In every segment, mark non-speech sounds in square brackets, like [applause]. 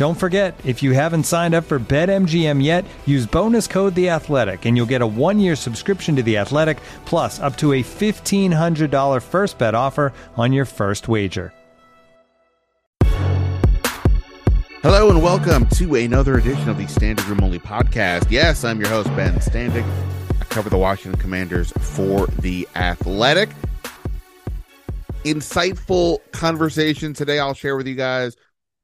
Don't forget, if you haven't signed up for BetMGM yet, use bonus code The Athletic, and you'll get a one-year subscription to The Athletic, plus up to a fifteen hundred dollar first bet offer on your first wager. Hello and welcome to another edition of the Standing Room Only podcast. Yes, I'm your host Ben Standig. I cover the Washington Commanders for The Athletic. Insightful conversation today. I'll share with you guys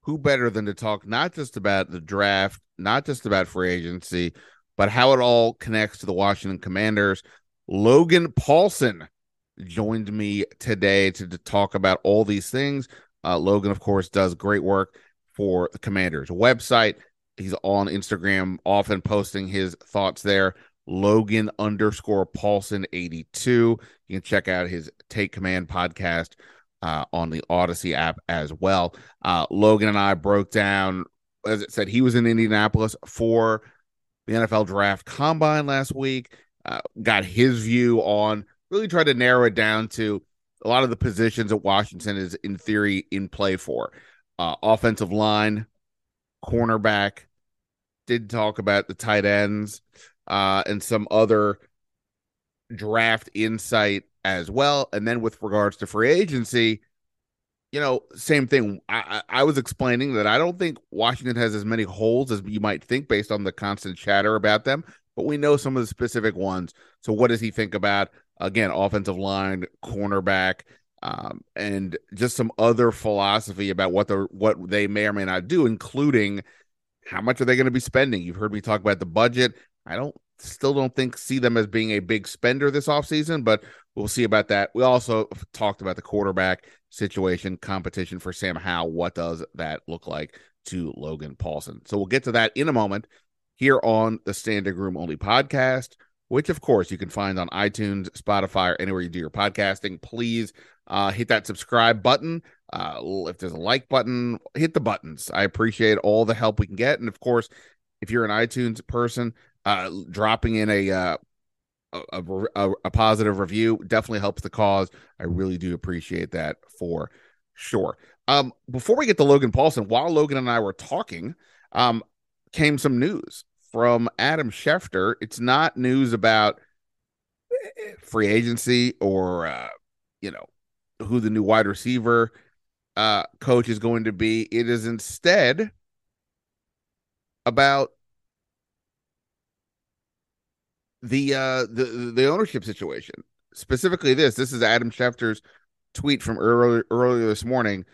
who better than to talk not just about the draft, not just about free agency, but how it all connects to the Washington Commanders. Logan Paulsen joined me today to, to talk about all these things. Uh, Logan, of course, does great work for the Commanders website. He's on Instagram, often posting his thoughts there. Logan underscore Paulsen 82. You can check out his Take Command podcast uh, on the Audacy app as well. Uh, Logan and I broke down, as it said, he was in Indianapolis for the NFL Draft Combine last week. Uh, got his view on really tried to narrow it down to a lot of the positions that Washington is in theory in play for. Uh, offensive line, cornerback, did talk about the tight ends uh, and some other draft insight as well. And then with regards to free agency, you know, same thing. I, I, was explaining that I don't think Washington has as many holes as you might think based on the constant chatter about them, but we know some of the specific ones. So, what does he think about again, offensive line, cornerback, um, and just some other philosophy about what the what they may or may not do, including how much are they going to be spending? You've heard me talk about the budget. I don't still don't think see them as being a big spender this offseason, but we'll see about that. We also talked about the quarterback situation, competition for Sam Howell. What does that look like to Logan Paulsen? So we'll get to that in a moment here on the Standing Room Only podcast, which of course you can find on iTunes, Spotify, or anywhere you do your podcasting. Please uh, hit that subscribe button. Uh, if there's a like button, hit the buttons. I appreciate all the help we can get. And of course, if you're an iTunes person, uh, dropping in a, uh, a, a, a positive review definitely helps the cause. I really do appreciate that for sure. Um, before we get to Logan Paulsen, while Logan and I were talking, um, came some news from Adam Schefter. It's not news about eh, free agency or uh, you know who the new wide receiver uh, coach is going to be. It is instead about the uh the the ownership situation. Specifically this this is adam schefter's tweet from earlier earlier this morning.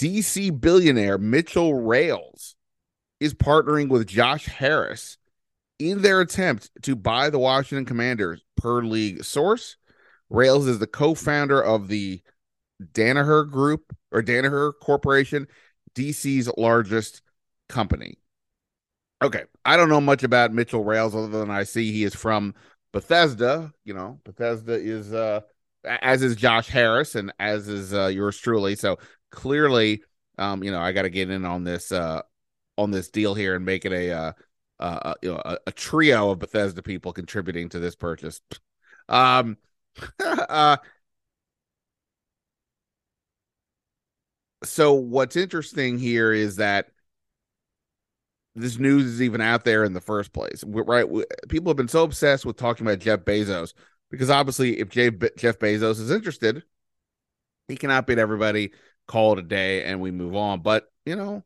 Dc billionaire Mitchell Rales is partnering with josh harris in their attempt to buy the washington commanders per league source. Rales is the co-founder of the danaher group or danaher corporation dc's largest company Okay, I don't know much about Mitchell Rales other than I see he is from Bethesda. You know, Bethesda is uh as is Josh Harris and as is uh, yours truly. So clearly, um, you know, I got to get in on this uh on this deal here and make it a uh, uh you know a, a trio of Bethesda people contributing to this purchase. Um, [laughs] uh, so what's interesting here is that this news is even out there in the first place. right? people have been so obsessed with talking about Jeff Bezos because obviously, if Jeff Bezos is interested, he cannot beat everybody. Call it a day, and we move on. But you know,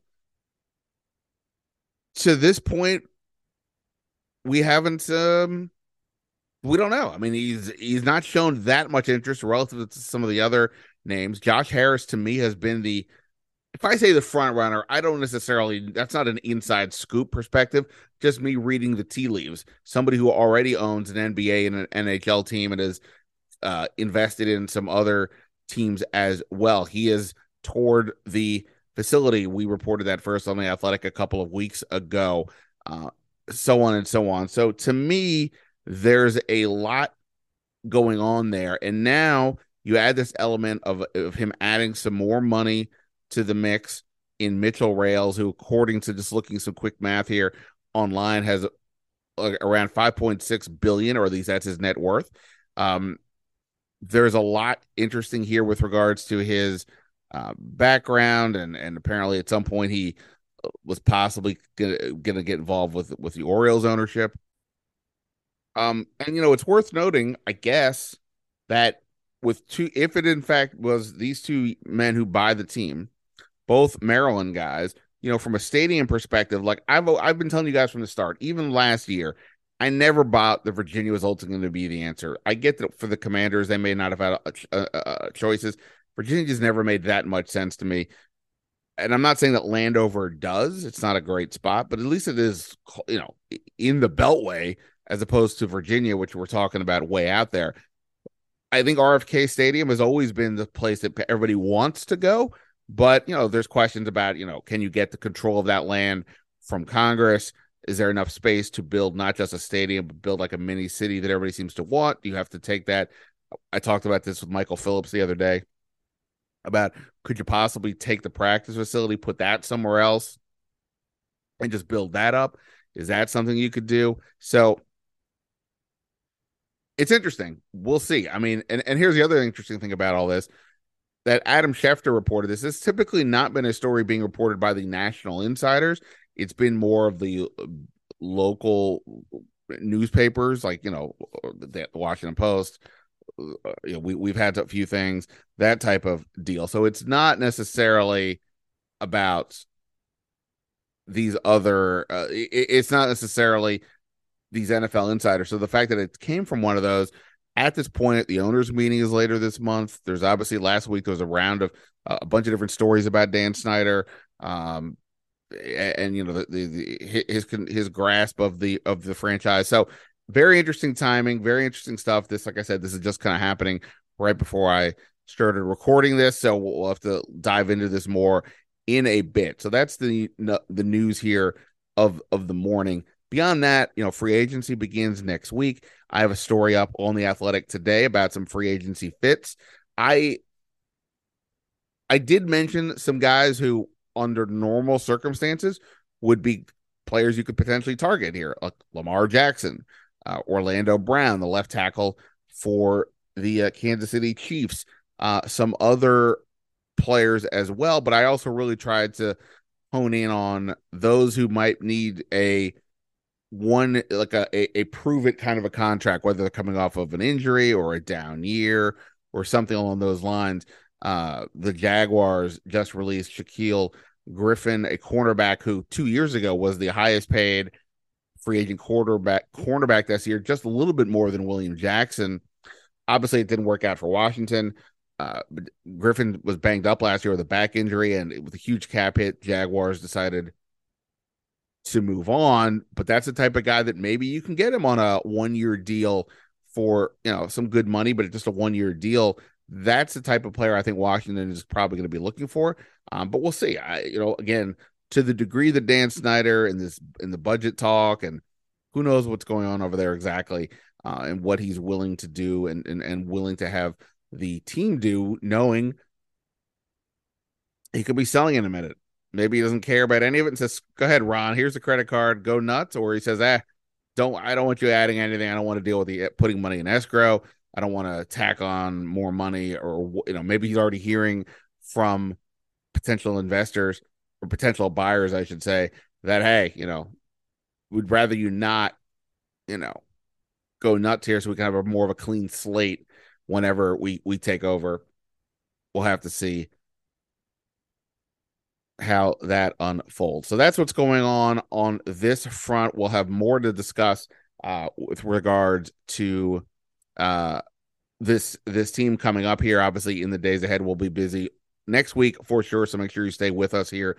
to this point, we haven't um we don't know. I mean, he's he's not shown that much interest relative to some of the other names. Josh Harris to me has been the if I say the front runner, I don't necessarily that's not an inside scoop perspective, just me reading the tea leaves. Somebody who already owns an NBA and an NHL team and is uh, invested in some other teams as well. He is toward the facility. We reported that first on the Athletic a couple of weeks ago. Uh, so on and so on. So to me, there's a lot going on there. And now you add this element of, of him adding some more money to the mix in Mitchell Rales, who, according to just looking some quick math here online, has around 5.6 billion, or at least that's his net worth. Um, there's a lot interesting here with regards to his uh, background, and and apparently at some point he uh, was possibly gonna, get involved with with the Orioles ownership. Um, and you know it's worth noting, I guess, that with two, if it in fact was these two men who buy the team, both Maryland guys, you know, from a stadium perspective, like I've I've been telling you guys from the start, even last year, I never bought the Virginia was ultimately going to be the answer. I get that for the Commanders, they may not have had a, a, a choices. Virginia just never made that much sense to me. And I'm not saying that Landover does. It's not a great spot, but at least it is, you know, in the Beltway as opposed to Virginia, which we're talking about way out there. I think RFK Stadium has always been the place that everybody wants to go, but you know, there's questions about, you know, can you get the control of that land from Congress? Is there enough space to build not just a stadium, but build like a mini city that everybody seems to want? Do you have to take that. I talked about this with Michael Phillips the other day about could you possibly take the practice facility, put that somewhere else, and just build that up? Is that something you could do? So it's interesting. We'll see. I mean, and, and here's the other interesting thing about all this that Adam Schefter reported this. This typically not been a story being reported by the national insiders. It's been more of the uh, local newspapers, like you know, the Washington Post. Uh, you know, we we've had a few things that type of deal. So it's not necessarily about these other. Uh, it, it's not necessarily these NFL insiders. So the fact that it came from one of those at this point, the owners' meeting is later this month. There's obviously last week there was a round of uh, a bunch of different stories about Dan Snyder, um, and, and, you know the, the, the, his his grasp of the of the franchise. So very interesting timing, very interesting stuff. This, like I said, this is just kind of happening right before I started recording this, so we'll have to dive into this more in a bit. So that's the the news here of of the morning. Beyond that, you know, free agency begins next week. I have a story up on the Athletic today about some free agency fits. I I did mention some guys who under normal circumstances would be players you could potentially target here, like Lamar Jackson, uh, Orlando Brown, the left tackle for the uh, Kansas City Chiefs, uh, some other players as well. But I also really tried to hone in on those who might need a one like a, a, a prove it kind of a contract, whether they're coming off of an injury or a down year or something along those lines. Uh, the Jaguars just released Shaquill Griffin, a cornerback who two years ago was the highest paid free agent quarterback cornerback this year, just a little bit more than William Jackson. Obviously, it didn't work out for Washington. Uh, Griffin was banged up last year with a back injury, and with a huge cap hit, Jaguars decided to move on. But that's the type of guy that maybe you can get him on a one year deal for you know some good money, but just a one year deal. That's the type of player I think Washington is probably going to be looking for. Um, but we'll see. I, you know, again, to the degree that Dan Snyder and this in the budget talk and who knows what's going on over there exactly, uh, and what he's willing to do and, and and willing to have the team do, knowing he could be selling in a minute. Maybe he doesn't care about any of it and says, "Go ahead, Ron. Here's the credit card. Go nuts." Or he says, "Ah, don't. I don't want you adding anything. I don't want to deal with the putting money in escrow. I don't want to tack on more money." Or you know, maybe he's already hearing from potential investors or potential buyers, I should say, that hey, you know, we'd rather you not, you know, go nuts here so we can have a more of a clean slate whenever we we take over. We'll have to see how that unfolds. So that's what's going on on this front. We'll have more to discuss uh, with regards to uh, this this team coming up here. Obviously, in the days ahead, we'll be busy next week for sure. So make sure you stay with us here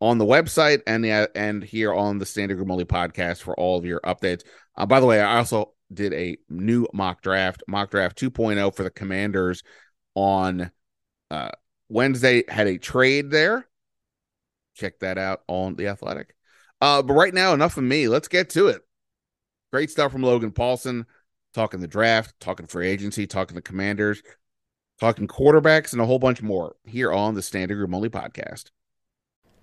on the website and the and here on the Standing Room podcast for all of your updates. Uh, by the way, I also did a new mock draft, mock draft 2.0 for the Commanders on uh, Wednesday. Had a trade there. Check that out on the Athletic. Uh, but right now, enough of me. Let's get to it. Great stuff from Logan Paulsen, talking the draft, talking free agency, talking the Commanders, talking quarterbacks, and a whole bunch more here on the Standing Room Only podcast.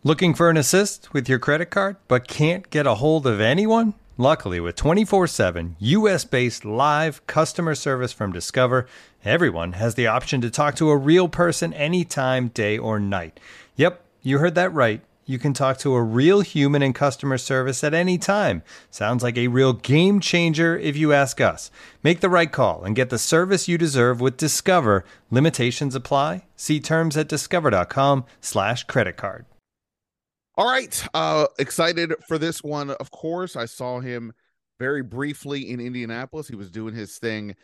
Looking for an assist with your credit card, but can't get a hold of anyone? Luckily, with 24 7 US based live customer service from Discover, everyone has the option to talk to a real person anytime, day or night. Yep, you heard that right. You can talk to a real human in customer service at any time. Sounds like a real game changer if you ask us. Make the right call and get the service you deserve with Discover. Limitations apply. See terms at discover.com/slash credit card. All right. Uh excited for this one. Of course, I saw him very briefly in Indianapolis. He was doing his thing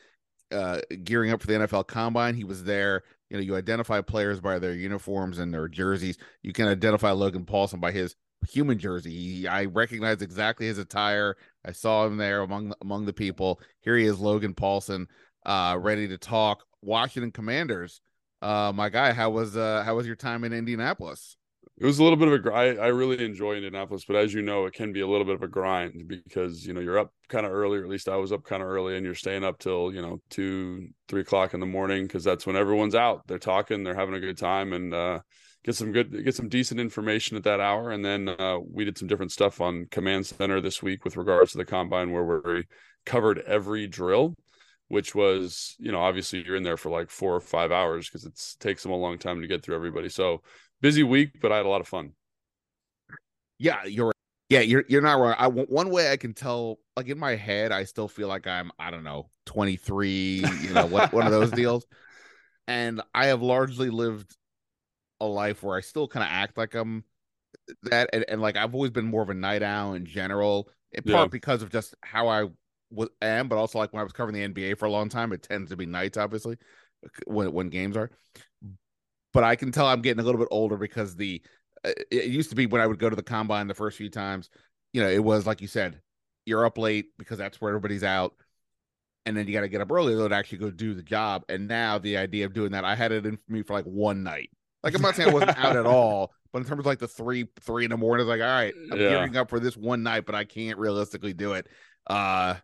uh gearing up for the NFL combine. He was there. You know, you identify players by their uniforms and their jerseys. You can identify Logan Paulsen by his human jersey. He, I recognize exactly his attire. I saw him there among among the people. Here he is, Logan Paulsen uh, ready to talk. Washington Commanders. Uh, my guy, how was uh how was your time in Indianapolis? It was a little bit of a grind. I really enjoy Indianapolis, but as you know, it can be a little bit of a grind because you know you're up kind of early, or at least I was up kind of early, and you're staying up till you know two, three o'clock in the morning because that's when everyone's out. They're talking, they're having a good time, and uh, get some good, get some decent information at that hour. And then uh, we did some different stuff on Command Center this week with regards to the combine, where we covered every drill which was you know obviously you're in there for like four or five hours because it takes them a long time to get through everybody so busy week, but I had a lot of fun. Yeah, you're yeah, you're you're not wrong. I one way I can tell, like in my head, I still feel like I'm I don't know 23, you know, what one of those deals. And I have largely lived a life where I still kind of act like I'm that, and, and, like I've always been more of a night owl in general, in part yeah. because of just how I was am, but also like when I was covering the NBA for a long time, it tends to be nights, obviously, uh, when when games are but I can tell I'm getting a little bit older because the uh, it used to be when I would go to the combine the first few times, you know, it was like you said, you're up late because that's where everybody's out. And then you got to get up early though to actually go do the job. And now the idea of doing that, I had it in for me for like one night. Like I'm not saying I wasn't out at [laughs] all, but in terms of like the three, three in the morning, it's like, all right, I'm yeah. gearing up for this one night, but I can't realistically do it uh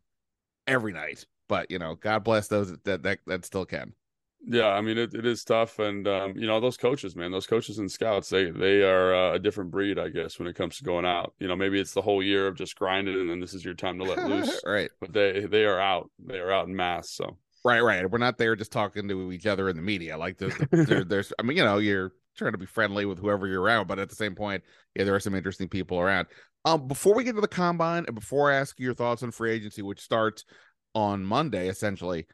every night. But you know, God bless those that that, that still can. Yeah, I mean it, it is tough, and um, you know those coaches, man, those coaches and scouts, they they are uh, a different breed, I guess, when it comes to going out. You know, maybe it's the whole year of just grinding, and then this is your time to let loose, [laughs] right? But they they are out, they are out in mass. So right, right. We're not there just talking to each other in the media. Like there's, [laughs] there's, there's I mean, you know, you're trying to be friendly with whoever you're around, but at the same point, yeah, there are some interesting people around. Um, before we get to the combine, and before I ask you your thoughts on free agency, which starts on Monday, essentially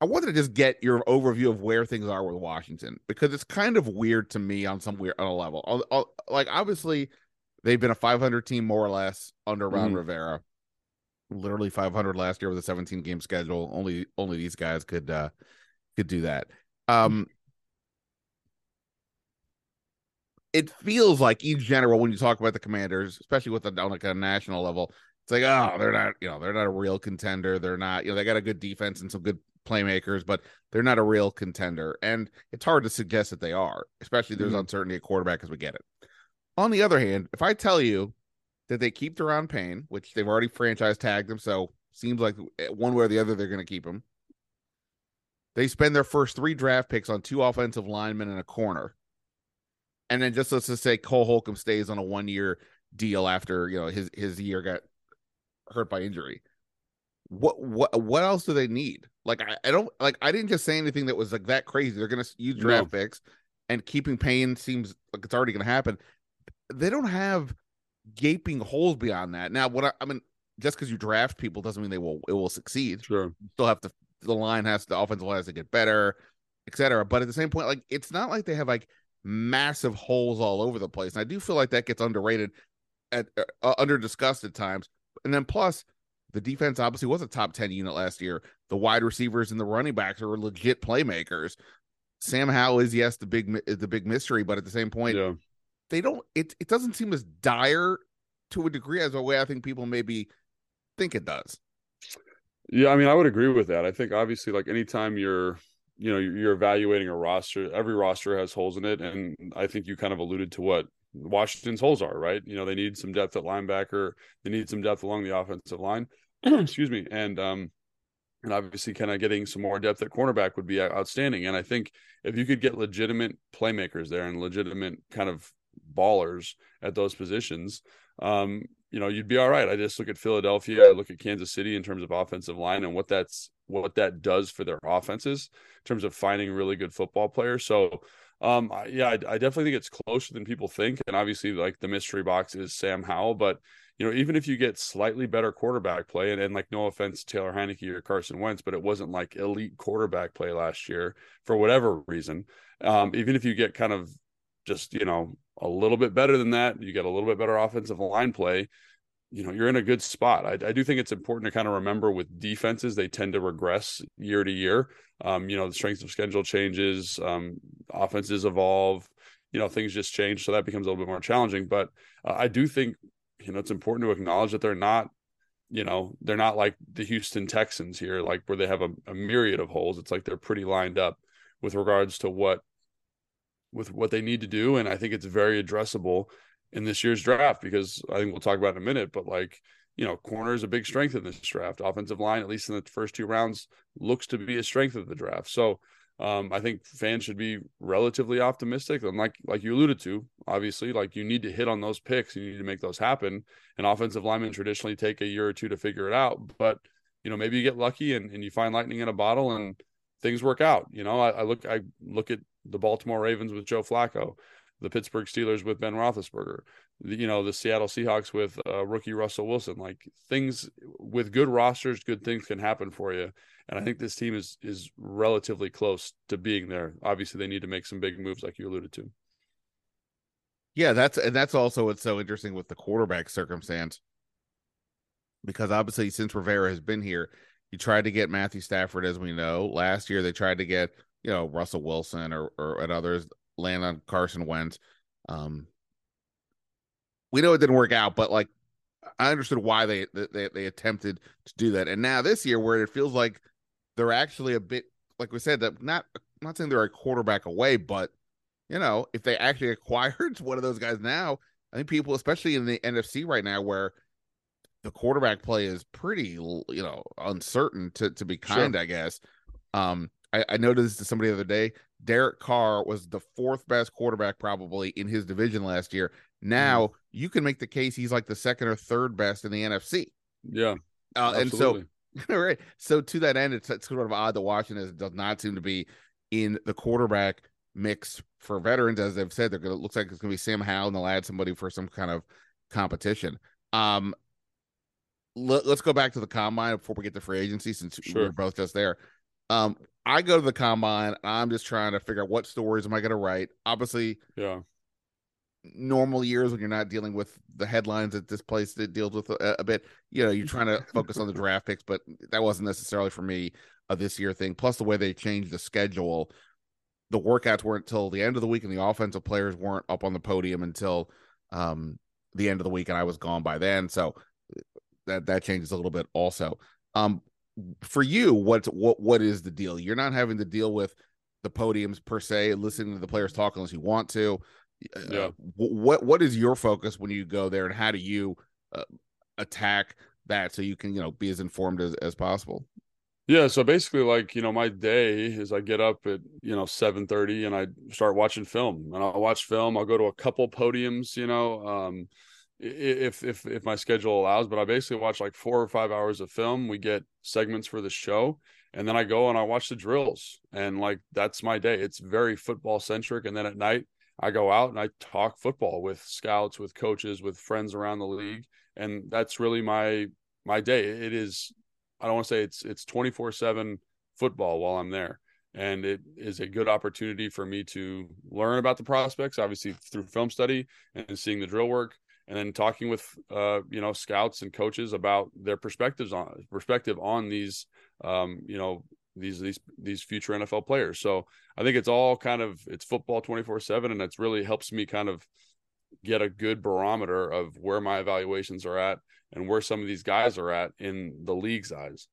I wanted to just get your overview of where things are with Washington because it's kind of weird to me on some weird on a level. I'll, I'll, like obviously, they've been a 500 team more or less under Ron mm. Rivera. Literally 500 last year with a 17 game schedule. Only only these guys could uh could do that. Um it feels like in general when you talk about the commanders, especially with the on like a national level, it's like, oh, they're not, you know, they're not a real contender. They're not, you know, they got a good defense and some good playmakers, but they're not a real contender. And it's hard to suggest that they are, especially there's mm-hmm. uncertainty at quarterback as we get it. On the other hand, if I tell you that they keep Daron Payne, which they've already franchise tagged him, so seems like one way or the other they're going to keep him. They spend their first three draft picks on two offensive linemen and a corner. And then just let's just say Cole Holcomb stays on a one year deal after you know his his year got hurt by injury what what what else do they need? Like I, I don't like I didn't just say anything that was like that crazy. They're gonna use draft no. picks and keeping Payne seems like it's already gonna happen. They don't have gaping holes beyond that. Now, what I, I mean, just because you draft people doesn't mean they will it will succeed. Sure, you still have to the line has the offensive line has to get better, etc. But at the same point, like it's not like they have like massive holes all over the place. And I do feel like that gets underrated at uh, uh under discussed at times. And then plus the defense obviously was a top 10 unit last year. The wide receivers and the running backs are legit playmakers. Sam Howell is yes the big the big mystery, but at the same point, yeah. they don't. It it doesn't seem as dire to a degree as a way I think people maybe think it does. Yeah, I mean, I would agree with that. I think obviously, like anytime you're, you know, you're evaluating a roster, every roster has holes in it, and I think you kind of alluded to what Washington's holes are, right? You know, they need some depth at linebacker, they need some depth along the offensive line. [clears throat] Excuse me, and um, and obviously kind of getting some more depth at cornerback would be outstanding. And I think if you could get legitimate playmakers there and legitimate kind of ballers at those positions, um, you know, you'd be all right. I just look at Philadelphia, I look at Kansas City in terms of offensive line and what that's what that does for their offenses in terms of finding really good football players. So um, yeah, I, I definitely think it's closer than people think. And obviously, like the mystery box is Sam Howell, but you know, even if you get slightly better quarterback play, and, and like no offense to Taylor Heinicke or Carson Wentz, but it wasn't like elite quarterback play last year for whatever reason. Um, even if you get kind of just you know a little bit better than that, you get a little bit better offensive line play. You know, you're in a good spot. I, I do think it's important to kind of remember with defenses, they tend to regress year to year. Um, you know, the strength of schedule changes, um, offenses evolve, you know, things just change. So that becomes a little bit more challenging. But uh, I do think you know, it's important to acknowledge that they're not, you know, they're not like the Houston Texans here, like where they have a, a myriad of holes. It's like they're pretty lined up with regards to what with what they need to do. And I think it's very addressable in this year's draft because I think we'll talk about in a minute, but like, you know, corner is a big strength in this draft. Offensive line, at least in the first two rounds, looks to be a strength of the draft. So um, I think fans should be relatively optimistic. And like like you alluded to, obviously, like you need to hit on those picks, you need to make those happen. And offensive linemen traditionally take a year or two to figure it out. But you know, maybe you get lucky and, and you find lightning in a bottle and things work out. You know, I, I look I look at the Baltimore Ravens with Joe Flacco, the Pittsburgh Steelers with Ben Roethlisberger, the, you know, the Seattle Seahawks with uh, rookie Russell Wilson. Like things with good rosters, good things can happen for you and I think this team is is relatively close to being there. Obviously, they need to make some big moves, like you alluded to. Yeah, that's and that's also what's so interesting with the quarterback circumstance, because obviously since Rivera has been here, you tried to get Matthew Stafford, as we know. Last year they tried to get you know Russell Wilson or or and others land on Carson Wentz. Um, we know it didn't work out, but like I understood why they they they attempted to do that, and now this year where it feels like they're actually a bit like we said that not I'm not saying they're a quarterback away, but you know, if they actually [laughs] acquired one of those guys now, I think people, especially in the NFC right now, where the quarterback play is pretty, you know, uncertain to to be kind, sure. I guess. Um, I, I noticed somebody the other day, Derek Carr was the fourth best quarterback probably in his division last year. Now mm. you can make the case he's like the second or third best in the NFC. Yeah. Uh, and so [laughs] right. So to that end, it's, it's sort of odd that Washington does not seem to be in the quarterback mix for veterans, as they've said. They're gonna looks like it's gonna be Sam Howell, and they'll add somebody for some kind of competition. Um, let, us go back to the combine before we get to free agency, since sure. we're both just there. Um, I go to the combine. I'm just trying to figure out what stories am I going to write. Obviously, yeah, normal years when you're not dealing with the headlines that this place that deals with a, a, bit you know you're trying to [laughs] focus on the draft picks but that wasn't necessarily for me a this year thing plus the way they changed the schedule the workouts weren't until the end of the week and the offensive players weren't up on the podium until um, the end of the week and i was gone by then so that that changes a little bit also um, for you what what what is the deal you're not having to deal with the podiums per se listening to the players talk unless you want to yeah. Uh, what what is your focus when you go there, and how do you uh, attack that so you can you know be as informed as, as possible? Yeah, so basically, like you know, my day is I get up at you know seven thirty and I start watching film, and I'll watch film. I'll go to a couple podiums, you know, um, if if if my schedule allows. But I basically watch like four or five hours of film. We get segments for the show, and then I go and I watch the drills, and like that's my day. It's very football centric, and then at night I go out and I talk football with scouts, with coaches, with friends around the league, and that's really my my day. It is I don't want to say it's it's 24/7 football while I'm there. and it is a good opportunity for me to learn about the prospects, obviously through film study and seeing the drill work, and then talking with uh, you know scouts and coaches about their perspectives on perspective on these um, you know these these these future NFL players. So I think it's all kind of it's football twenty four seven, and it's really helps me kind of get a good barometer of where my evaluations are at and where some of these guys are at in the league's eyes.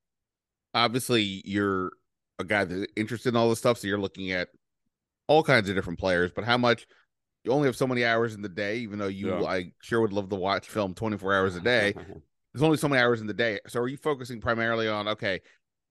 Obviously, you're a guy that's interested in all this stuff, so you're looking at all kinds of different players. But how much you only have so many hours in the day, even though you yeah. I sure would love to watch film 24 hours a day. [laughs] There's only so many hours in the day. So are you focusing primarily on okay,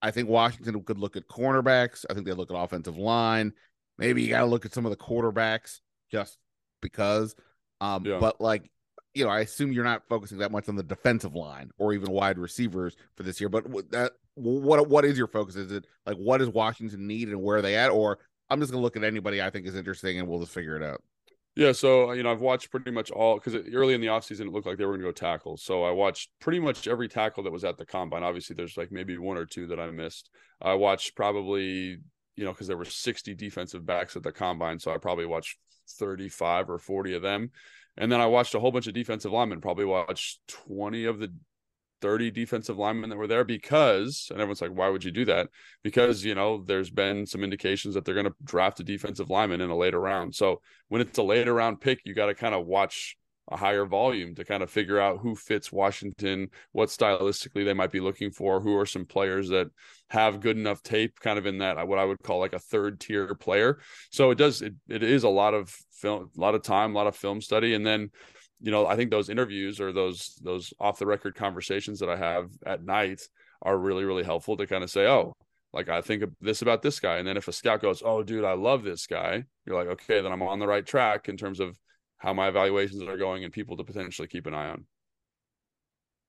I think Washington could look at cornerbacks. I think they look at offensive line. Maybe you got to look at some of the quarterbacks just because. Um, yeah. But like, you know, I assume you're not focusing that much on the defensive line or even wide receivers for this year. But that what what is your focus? Is it like what does Washington need and where are they at? Or I'm just gonna look at anybody I think is interesting and we'll just figure it out. Yeah, so uh, you know, I've watched pretty much all because early in the offseason it looked like they were going to go tackle. So I watched pretty much every tackle that was at the combine. Obviously, there's like maybe one or two that I missed. I watched probably you know because there were 60 defensive backs at the combine, so I probably watched 35 or 40 of them. And then I watched a whole bunch of defensive linemen, probably watched 20 of the 30 defensive linemen that were there because, and everyone's like, why would you do that? Because, you know, there's been some indications that they're going to draft a defensive lineman in a later round. So when it's a later round pick, you got to kind of watch a higher volume to kind of figure out who fits Washington, what stylistically they might be looking for, who are some players that have good enough tape kind of in that what I would call like a third tier player. So it does it, it is a lot of film a lot of time, a lot of film study and then you know, I think those interviews or those those off the record conversations that I have at night are really really helpful to kind of say, oh, like I think this about this guy, and then if a scout goes, oh, dude, I love this guy, you're like, okay, then I'm on the right track in terms of how my evaluations are going and people to potentially keep an eye on.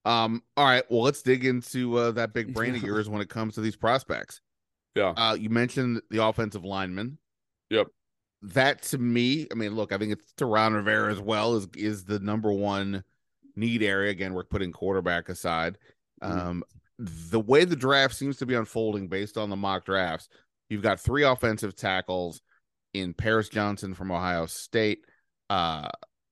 Um. All right. Well, let's dig into uh, that big brain of [laughs] yours when it comes to these prospects. Yeah. Uh, you mentioned the offensive lineman. Yep that to me, I mean, look, I think it's Ron Rivera as well is is the number one need area. Again, we're putting quarterback aside. Mm-hmm. Um, the way the draft seems to be unfolding based on the mock drafts, you've got three offensive tackles in Paris Johnson from Ohio State. Uh,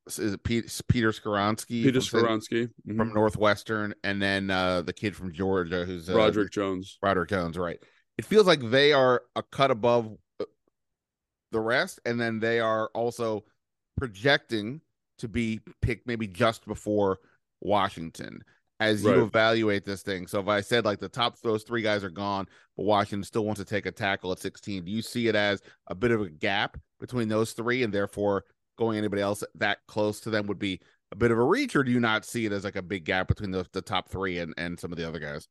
is it Peter, Peter Skoronski? Peter Skoronski mm-hmm. from Northwestern, and then uh, the kid from Georgia, who's uh, Broderick Jones. Roderick Jones, right? It feels like they are a cut above the rest, and then they are also projecting to be picked maybe just before Washington as right. you evaluate this thing. So if I said like the top those three guys are gone, but Washington still wants to take a tackle at 16, do you see it as a bit of a gap between those three and therefore going anybody else that close to them would be a bit of a reach, or do you not see it as like a big gap between the, the top three and, and some of the other guys?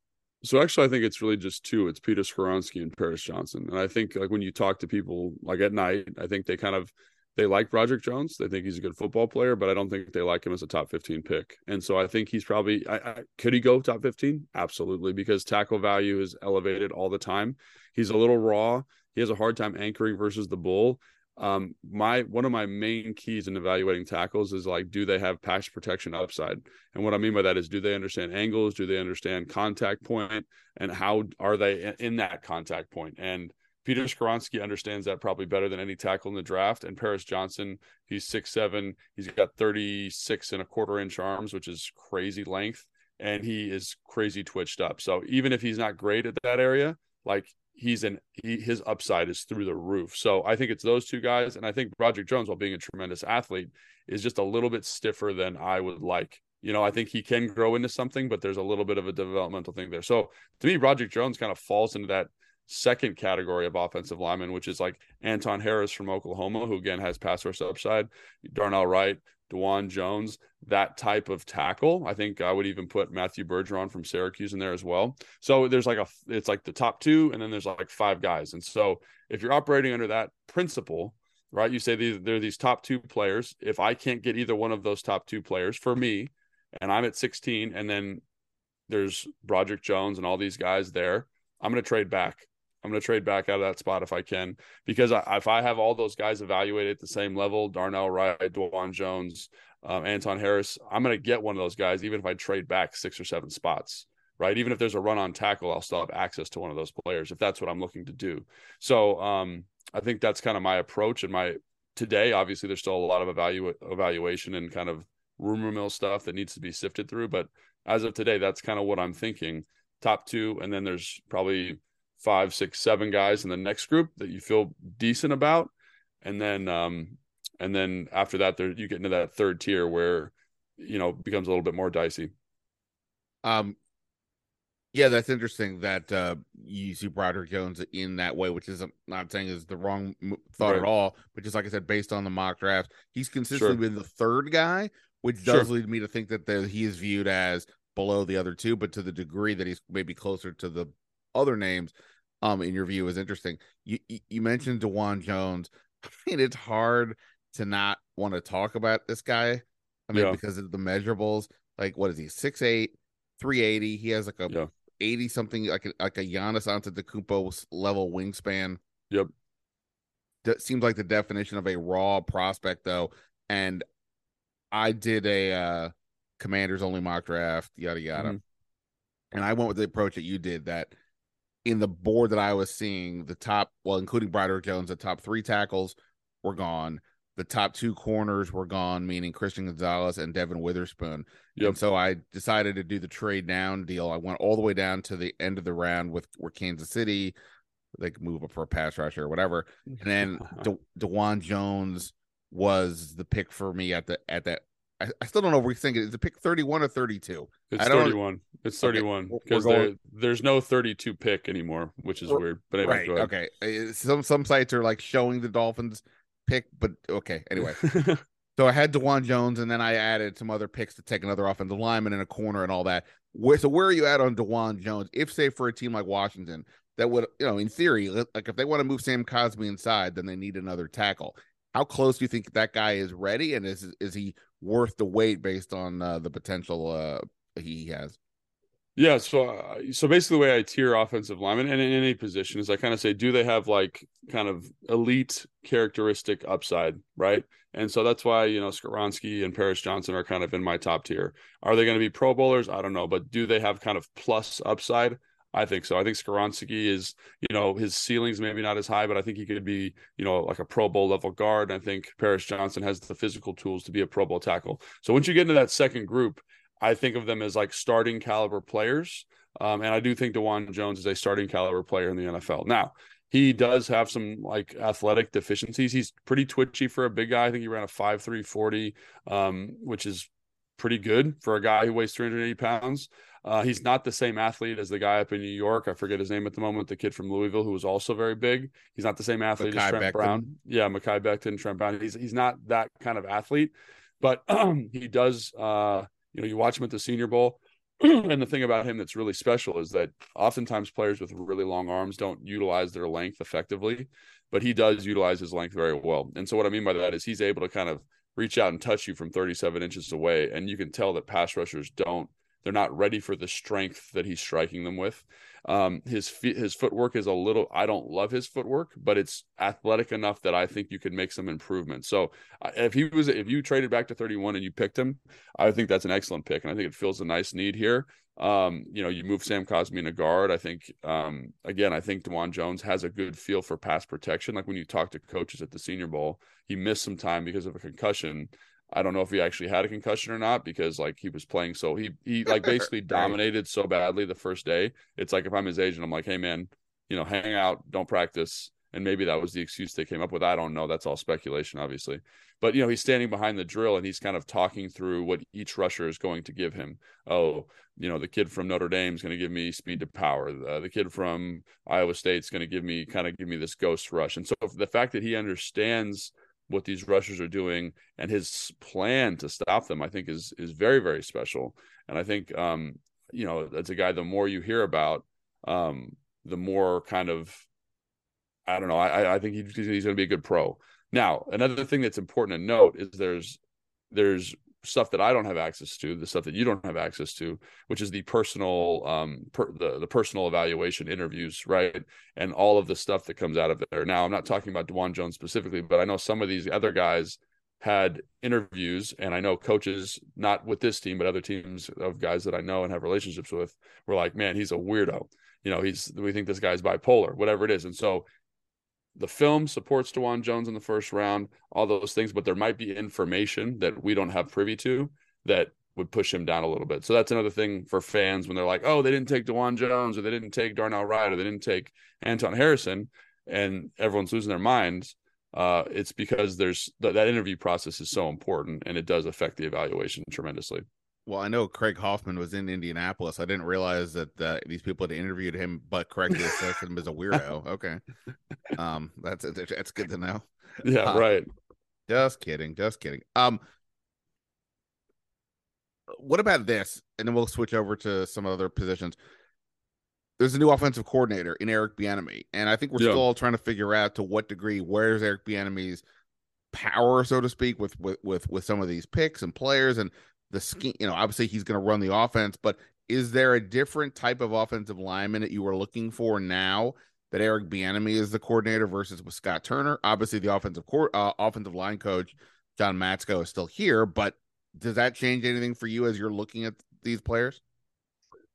So actually, I think it's really just two. It's Peter Skoronski and Paris Johnson. And I think like when you talk to people like at night, I think they kind of they like Broderick Jones. They think he's a good football player, but I don't think they like him as a top 15 pick. And so I think he's probably I, I, could he go top 15? Absolutely, because tackle value is elevated all the time. He's a little raw. He has a hard time anchoring versus the bull um my one of my main keys in evaluating tackles is like do they have pass protection upside? And what i mean by that is do they understand angles? Do they understand contact point? And how are they in that contact point? and peter Skoronski understands that probably better than any tackle in the draft. And paris johnson he's six seven he's got 36 and a quarter inch arms which is crazy length. And he is crazy twitched up. So even if he's not great at that area like he's an he, his upside is through the roof. So I think it's those two guys, and I think Roger Jones, while being a tremendous athlete, is just a little bit stiffer than I would like. You know, I think he can grow into something, but there's a little bit of a developmental thing there. So to me, Roger Jones kind of falls into that second category of offensive lineman, which is like Anton Harris from Oklahoma, who again has pass rush upside, Darnell Wright, Dawand Jones, that type of tackle. I think I would even put Matthew Bergeron from Syracuse in there as well. So there's like a, it's like the top two, and then there's like five guys. And so if you're operating under that principle, right, you say these, there are these top two players. If I can't get either one of those top two players for me, and I'm at 16, and then there's Broderick Jones and all these guys there, I'm going to trade back. I'm going to trade back out of that spot if I can, because I, if I have all those guys evaluated at the same level, Darnell Wright, Dawand Jones, um, Anton Harris, I'm going to get one of those guys, even if I trade back six or seven spots. right? Even if there's a run on tackle, I'll still have access to one of those players if that's what I'm looking to do. So um, I think that's kind of my approach and my today. Obviously, there's still a lot of evalu- evaluation and kind of rumor mill stuff that needs to be sifted through. But as of today, that's kind of what I'm thinking. Top two, and then there's probably five, six, seven guys in the next group that you feel decent about, and then um, and then after that, there you get into that third tier where you know becomes a little bit more dicey. Um, yeah, that's interesting that uh, you see Broderick Jones in that way, which is I'm not saying is the wrong thought right. at all, but just like I said, based on the mock draft, he's consistently sure. been the third guy, which does sure. lead me to think that the, he is viewed as below the other two, but to the degree that he's maybe closer to the other names, um, in your view is interesting. You you mentioned Dawand Jones. [laughs] I mean, it's hard to not want to talk about this guy. I mean, yeah. because of the measurables. Like, what is he? 6'8", 380. He has like a yeah. 80 something like a, like a Giannis Antetokounmpo level wingspan. Yep. That seems like the definition of a raw prospect though. And I did a uh commanders only mock draft, yada yada. Mm-hmm. And I went with the approach that you did that in the board that I was seeing, the top, well, including Broderick Jones, the top three tackles were gone the top two corners were gone, meaning Christian Gonzalez and Devon Witherspoon. Yep. And so I decided to do the trade down deal. I went all the way down to the end of the round with where Kansas City they could move up for a pass rusher or whatever. And then [laughs] De- Dawand Jones was the pick for me at the at that. I, I still don't know. What We're thinking is the pick thirty one or thirty two. It's thirty one. It's thirty one because going... there's no thirty two pick anymore, which is weird. But anyway, right, okay. Some some sites are like showing the Dolphins pick, but okay. Anyway, [laughs] so I had Dawand Jones, and then I added some other picks to take another offensive lineman in a corner and all that. Where, so where are you at on Dawand Jones? If say for a team like Washington, that would you know in theory, like if they want to move Sam Cosmi inside, then they need another tackle. How close do you think that guy is ready, and is is he worth the wait based on uh, the potential uh, he has? Yeah, so uh, so basically, the way I tier offensive linemen and in any position is I kind of say, do they have like kind of elite characteristic upside, right? And so that's why you know Skoronski and Paris Johnson are kind of in my top tier. Are they going to be Pro Bowlers? I don't know, but do they have kind of plus upside? I think so. I think Skoronski is, you know, his ceiling's maybe not as high, but I think he could be, you know, like a Pro Bowl level guard. I think Paris Johnson has the physical tools to be a Pro Bowl tackle. So once you get into that second group, I think of them as like starting caliber players. Um, and I do think Dawand Jones is a starting caliber player in the NFL. Now, he does have some like athletic deficiencies. He's pretty twitchy for a big guy. I think he ran a 5'3 40, um, which is pretty good for a guy who weighs 380 pounds. Uh, he's not the same athlete as the guy up in New York. I forget his name at the moment, the kid from Louisville who was also very big. He's not the same athlete as Trent Becton. Brown. Yeah, Mekhi Becton, Trent Brown. He's he's not that kind of athlete, but um, [clears throat] he does uh, you know, you watch him at the Senior Bowl. [clears throat] and the thing about him that's really special is that oftentimes players with really long arms don't utilize their length effectively, but he does utilize his length very well. And so what I mean by that is he's able to kind of reach out and touch you from 37 inches away. And you can tell that pass rushers don't, they're not ready for the strength that he's striking them with. Um, his feet, his footwork is a little. I don't love his footwork, but it's athletic enough that I think you could make some improvements. So uh, if he was, if you traded back to 31 and you picked him, I think that's an excellent pick, and I think it fills a nice need here. Um, you know, you move Sam Cosmi in a guard. I think, um, again, I think Dawand Jones has a good feel for pass protection. Like when you talk to coaches at the Senior Bowl, he missed some time because of a concussion. I don't know if he actually had a concussion or not because like he was playing so he he like basically dominated so badly the first day. It's like if I'm his agent, I'm like, hey man, you know, hang out, don't practice. And maybe that was the excuse they came up with. I don't know. That's all speculation, obviously. But you know, he's standing behind the drill and he's kind of talking through what each rusher is going to give him. Oh, you know, the kid from Notre Dame is going to give me speed to power. Uh, the kid from Iowa State is going to give me kind of give me this ghost rush. And so the fact that he understands what these rushers are doing and his plan to stop them, I think is is very very special. And I think um, you know as a guy, the more you hear about, um, the more kind of I don't know. I I think he's, he's going to be a good pro. Now, another thing that's important to note is there's there's stuff that I don't have access to, the stuff that you don't have access to, which is the personal, um, per, the the personal evaluation interviews, right, and all of the stuff that comes out of there. Now, I'm not talking about Dawand Jones specifically, but I know some of these other guys had interviews, and I know coaches, not with this team, but other teams of guys that I know and have relationships with, were like, "Man, he's a weirdo." You know, he's we think this guy's bipolar, whatever it is, and so the film supports Dawand Jones in the first round, all those things, but there might be information that we don't have privy to that would push him down a little bit. So that's another thing for fans when they're like, oh, they didn't take Dawand Jones or they didn't take Darnell Wright or they didn't take Anton Harrison and everyone's losing their minds. Uh, it's because there's th- that interview process is so important and it does affect the evaluation tremendously. Well, I know Craig Hoffman was in Indianapolis. I didn't realize that uh, these people had interviewed him, but [laughs] correctly assessed him as a weirdo. Okay, um, that's that's good to know. Yeah, uh, right. Just kidding, just kidding. Um, what about this? And then we'll switch over to some other positions. There's a new offensive coordinator in Eric Bieniemy, and I think we're yeah. still all trying to figure out to what degree where's Eric Bieniemy's power, so to speak, with with with with some of these picks and players and the scheme. You know, obviously he's going to run the offense, but is there a different type of offensive lineman that you are looking for now that Eric Bieniemy is the coordinator versus with Scott Turner? Obviously, the offensive court, uh, offensive line coach John Matsko is still here, but does that change anything for you as you're looking at these players?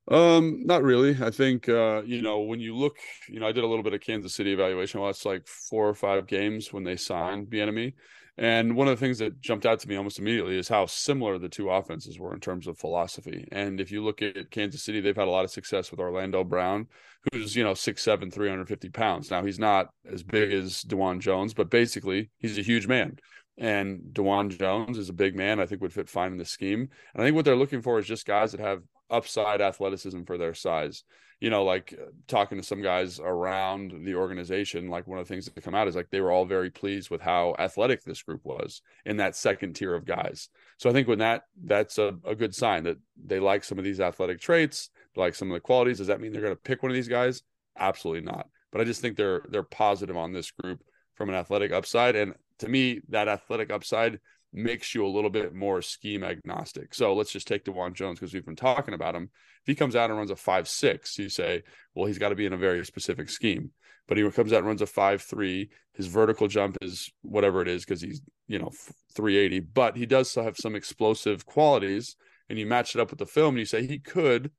Um, not really. I think uh, you know, when you look, you know, I did a little bit of Kansas City evaluation. I watched like four or five games when they signed Bieniemy. And one of the things that jumped out to me almost immediately is how similar the two offenses were in terms of philosophy. And if you look at Kansas City, they've had a lot of success with Orlando Brown, who's, you know, 6'7, 350 pounds. Now, he's not as big as Dawand Jones, but basically, he's a huge man. And Dawand Jones is a big man. I think would fit fine in the scheme. And I think what they're looking for is just guys that have upside athleticism for their size. You know, like uh, talking to some guys around the organization, like one of the things that come out is like they were all very pleased with how athletic this group was in that second tier of guys. So I think when that that's a, a good sign that they like some of these athletic traits, like some of the qualities. Does that mean they're going to pick one of these guys? Absolutely not. But I just think they're they're positive on this group from an athletic upside. And to me, that athletic upside makes you a little bit more scheme agnostic. So let's just take Dawand Jones because we've been talking about him. If he comes out and runs a five six, you say, well, he's got to be in a very specific scheme. But he comes out and runs a five three. His vertical jump is whatever it is because he's you know 380. But he does have some explosive qualities, and you match it up with the film, and you say he could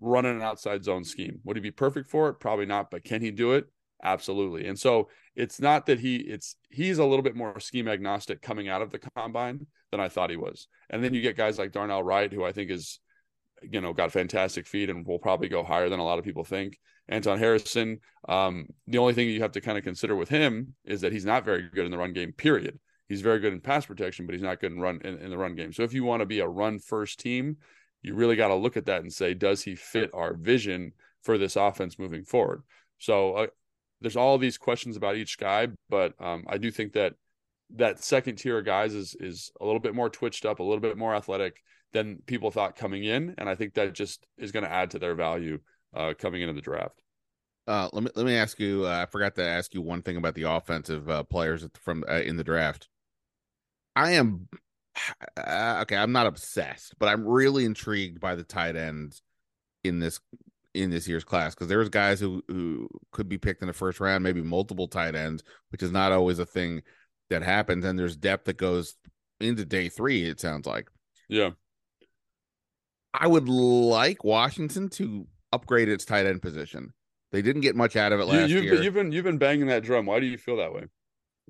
run an outside zone scheme. Would he be perfect for it? Probably not. But can he do it? Absolutely. And so it's not that he it's he's a little bit more scheme agnostic coming out of the combine than I thought he was. And then you get guys like Darnell Wright, who I think is, you know, got fantastic feet and will probably go higher than a lot of people think. Anton Harrison, um, the only thing you have to kind of consider with him is that he's not very good in the run game, period. He's very good in pass protection, but he's not good in run in, in the run game. So if you want to be a run first team, you really got to look at that and say, does he fit our vision for this offense moving forward? So uh, there's all these questions about each guy, but um, I do think that that second tier of guys is is a little bit more twitched up, a little bit more athletic than people thought coming in, and I think that just is going to add to their value uh, coming into the draft. Uh, let me let me ask you. Uh, I forgot to ask you one thing about the offensive uh, players from uh, in the draft. I am [sighs] uh, okay. I'm not obsessed, but I'm really intrigued by the tight ends in this in this year's class because there's guys who who could be picked in the first round, maybe multiple tight ends, which is not always a thing that happens. And there's depth that goes into day three. It sounds like. Yeah. I would like Washington to upgrade its tight end position. They didn't get much out of it last you, have year. Been, you've been you've been banging that drum. Why do you feel that way?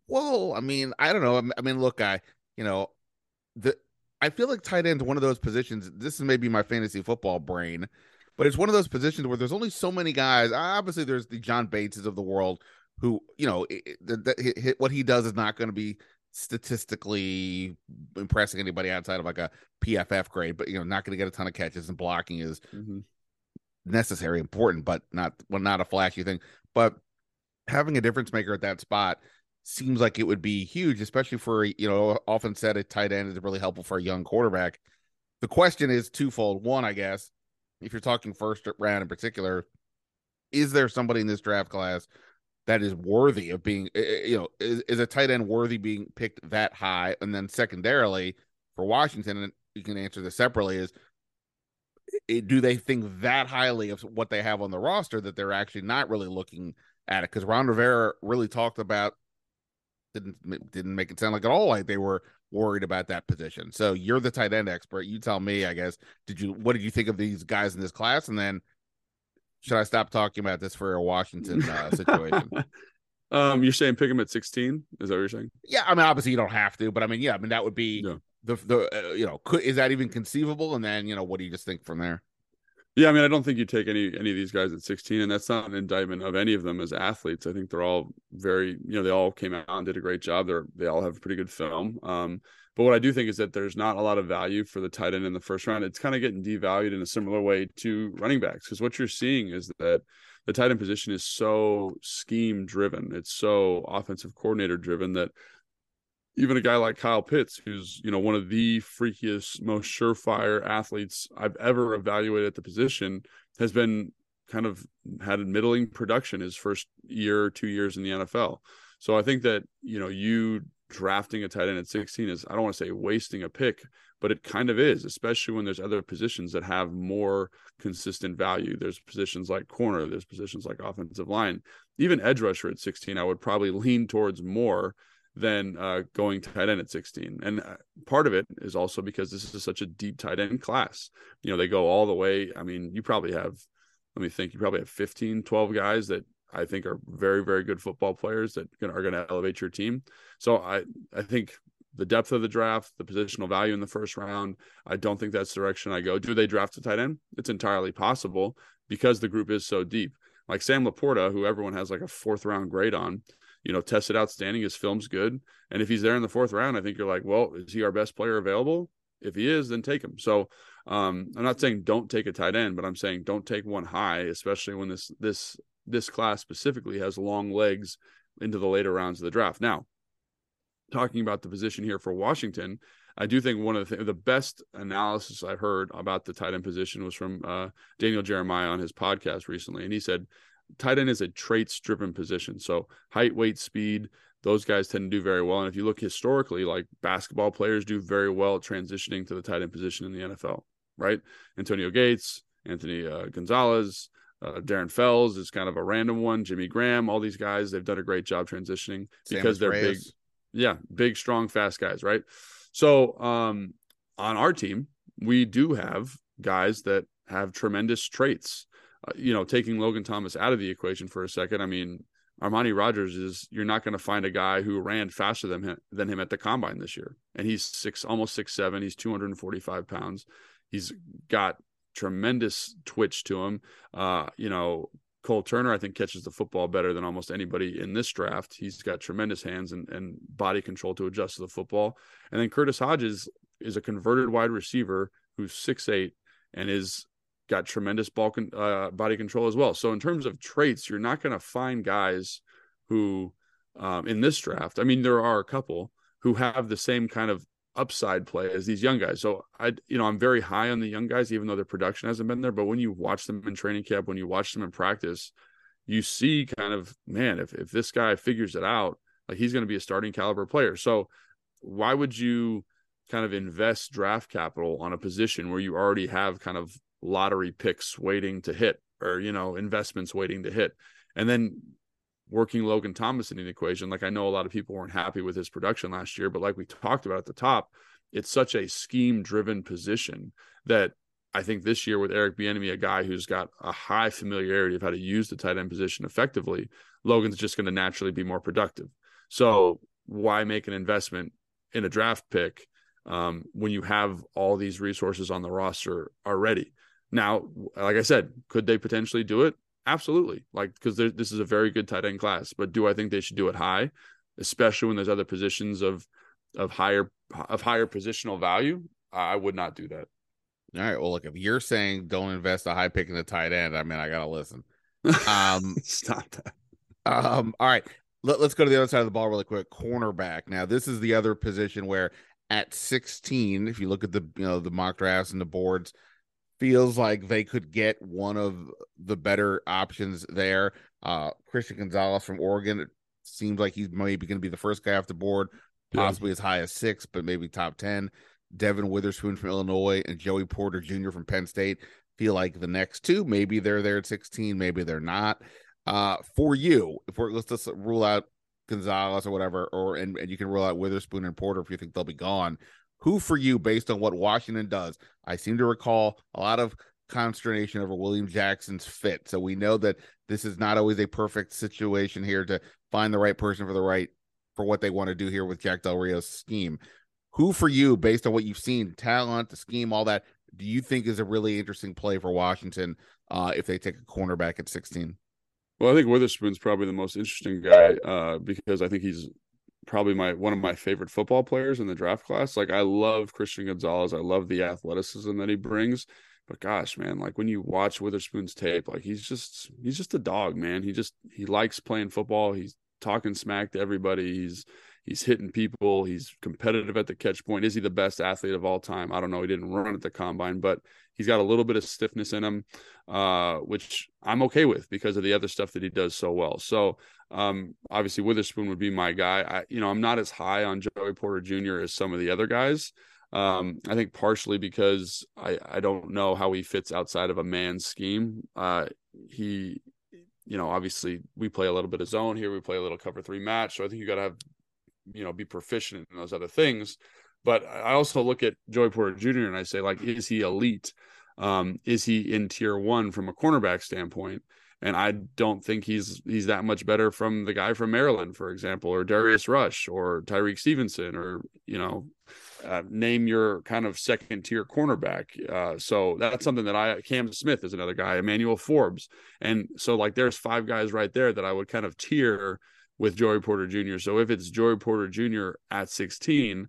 Well, I mean, I don't know. I mean, look, I you know the I feel like tight end one of those positions. This is maybe my fantasy football brain but it's one of those positions where there's only so many guys. Obviously, there's the John Bateses of the world who, you know, what he does is not going to be statistically impressing anybody outside of like a PFF grade, but you know, not going to get a ton of catches and blocking is mm-hmm. necessary, important, but not well, not a flashy thing. But having a difference maker at that spot seems like it would be huge, especially for you know, often said a tight end is really helpful for a young quarterback. The question is twofold. One, I guess, if you're talking first round in particular, is there somebody in this draft class that is worthy of being, eh, eh, you know, is, is a tight end worthy being picked that high? And then secondarily for Washington, and you can answer this separately, is do they think that highly of what they have on the roster that they're actually not really looking at it? Because Ron Rivera really talked about didn't didn't make it sound like at all like they were worried about that position. So you're the tight end expert. You tell me, I guess. Did you what did you think of these guys in this class? And then should I stop talking about this for a Washington uh, [laughs] situation? um, you're saying pick him at 16? Is that what you're saying? Yeah, I mean, obviously you don't have to, but I mean, yeah, I mean that would be yeah. the the uh, you know, could is that even conceivable? And then you know, what do you just think from there? Yeah, I mean, I don't think you take any any of these guys at 16, and that's not an indictment of any of them as athletes. I think they're all very, you know, they all came out and did a great job. They're they all have a pretty good film. Um, but what I do think is that there's not a lot of value for the tight end in the first round. It's kind of getting devalued in a similar way to running backs because what you're seeing is that the tight end position is so scheme driven. It's so offensive coordinator driven that even a guy like Kyle Pitts, who's you know one of the freakiest, most surefire athletes I've ever evaluated at the position, has been kind of had middling production his first year two years in the NFL. So I think that you know you drafting a tight end at 16 is I don't want to say wasting a pick, but it kind of is, especially when there's other positions that have more consistent value. There's positions like corner, there's positions like offensive line, even edge rusher at 16. I would probably lean towards more than uh, going tight end at 16. And uh, part of it is also because this is such a deep tight end class. You know, they go all the way. I mean, you probably have, let me think, you probably have 15, 12 guys that I think are very, very good football players that are going to elevate your team. So I, I think the depth of the draft, the positional value in the first round, I don't think that's the direction I go. Do they draft a tight end? It's entirely possible because the group is so deep. Like Sam LaPorta, who everyone has like a fourth round grade on, you know, tested outstanding. His film's good. And if he's there in the fourth round, I think you're like, well, is he our best player available? If he is, then take him. So um, I'm not saying don't take a tight end, but I'm saying don't take one high, especially when this this this class specifically has long legs into the later rounds of the draft. Now, talking about the position here for Washington, I do think one of the th- the best analysis I heard about the tight end position was from uh, Daniel Jeremiah on his podcast recently, and he said tight end is a traits driven position. So height, weight, speed, those guys tend to do very well. And if you look historically, like basketball players do very well transitioning to the tight end position in the NFL, right? Antonio Gates, Anthony uh, Gonzalez, uh, Darren Fells is kind of a random one. Jimmy Graham, all these guys, they've done a great job transitioning because they're Reyes. big. Yeah, big, strong, fast guys, right? So um, on our team, we do have guys that have tremendous traits. Uh, you know, taking Logan Thomas out of the equation for a second, I mean, Armani Rogers is you're not going to find a guy who ran faster than him than him at the combine this year, and he's six almost six seven. He's 245 pounds. He's got tremendous twitch to him. Uh, you know, Cole Turner, I think, catches the football better than almost anybody in this draft. He's got tremendous hands and, and body control to adjust to the football. And then Curtis Hodges is a converted wide receiver who's six eight and is got tremendous ball con- uh, body control as well. So in terms of traits, you're not going to find guys who um, in this draft. I mean, there are a couple who have the same kind of upside play as these young guys. So I, you know, I'm very high on the young guys, even though their production hasn't been there. But when you watch them in training camp, when you watch them in practice, you see kind of man, if if this guy figures it out, like he's going to be a starting caliber player. So why would you kind of invest draft capital on a position where you already have kind of lottery picks waiting to hit or you know investments waiting to hit and then working Logan Thomas in the equation like I know a lot of people weren't happy with his production last year but like we talked about at the top it's such a scheme driven position that I think this year with Eric Bieniemy a guy who's got a high familiarity of how to use the tight end position effectively Logan's just going to naturally be more productive so why make an investment in a draft pick um, when you have all these resources on the roster already now, like I said, could they potentially do it? Absolutely. Like because this is a very good tight end class, but do I think they should do it high, especially when there's other positions of of higher of higher positional value? I would not do that. All right. Well, look, if you're saying don't invest a high pick in the tight end, I mean, I gotta listen. [laughs] Um, stop that. Um, all right. Let, let's go to the other side of the ball really quick. Cornerback. Now, this is the other position where at 16, if you look at the you know the mock drafts and the boards, feels like they could get one of the better options there. Uh, Christian Gonzalez from Oregon it seems like he's maybe going to be the first guy off the board, possibly yeah. as high as six, but maybe top 10. Devon Witherspoon from Illinois and Joey Porter Jr. from Penn State feel like the next two. Maybe they're there at 16, maybe they're not. Uh, for you, if we're let's just rule out Gonzalez or whatever, or and, and you can rule out Witherspoon and Porter if you think they'll be gone. Who for you, based on what Washington does? I seem to recall a lot of consternation over William Jackson's fit. So we know that this is not always a perfect situation here to find the right person for the right for what they want to do here with Jack Del Rio's scheme. Who for you, based on what you've seen, talent, the scheme, all that, do you think is a really interesting play for Washington uh, if they take a cornerback at 16? Well, I think Witherspoon's probably the most interesting guy uh, because I think he's probably my one of my favorite football players in the draft class. Like I love Christian Gonzalez. I love the athleticism that he brings. But gosh, man, like when you watch Witherspoon's tape, like he's just he's just a dog, man. He just he likes playing football. He's talking smack to everybody. He's he's hitting people. He's competitive at the catch point. Is he the best athlete of all time? I don't know. He didn't run at the combine, but he's got a little bit of stiffness in him, uh, which I'm okay with because of the other stuff that he does so well. So um, obviously Witherspoon would be my guy. I, you know, I'm not as high on Joey Porter Jr. as some of the other guys. Um, I think partially because I, I don't know how he fits outside of a man scheme. Uh, he, you know, obviously we play a little bit of zone here. We play a little cover three match. So I think you got to have, you know, be proficient in those other things. But I also look at Joey Porter Jr. and I say, like, is he elite? Um, is he in tier one from a cornerback standpoint? And I don't think he's he's that much better from the guy from Maryland, for example, or Darius Rush or Tyrique Stevenson, or you know, uh, name your kind of second tier cornerback. Uh, so that's something that I Cam Smith is another guy, Emmanuel Forbes, and so like there's five guys right there that I would kind of tier with Joey Porter Jr. So if it's Joey Porter Jr. at 16,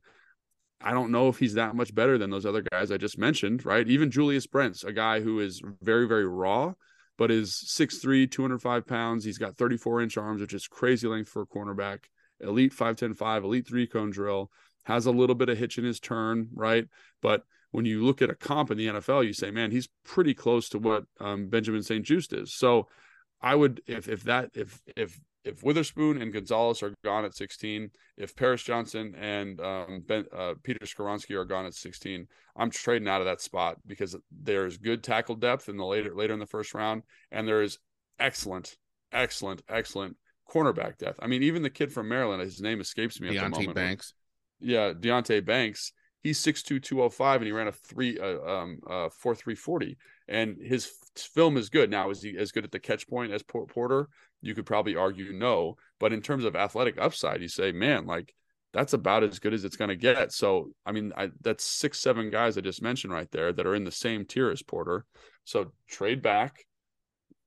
I don't know if he's that much better than those other guys I just mentioned, right? Even Julius Brents, a guy who is very, very raw, but is 6'3, 205 pounds. He's got 34 inch arms, which is crazy length for a cornerback. Elite 5'10, elite three cone drill has a little bit of hitch in his turn, right? But when you look at a comp in the NFL, you say, man, he's pretty close to what um, Benjamin St-Juste is. So I would, if if that if if if Witherspoon and Gonzalez are gone at 16, if Paris Johnson and um, ben, uh, Peter Skoronski are gone at 16, I'm trading out of that spot because there's good tackle depth in the later later in the first round, and there is excellent, excellent, excellent cornerback depth. I mean, even the kid from Maryland, his name escapes me Deonte at the moment. Banks yeah, Deonte Banks, he's 6'2, 205, and he ran a three uh, um uh 4 340. And his film is good. Now, is he as good at the catch point as Porter? You could probably argue no. But in terms of athletic upside, you say, man, like that's about as good as it's going to get. So, I mean, I, that's six, seven guys I just mentioned right there that are in the same tier as Porter. So trade back,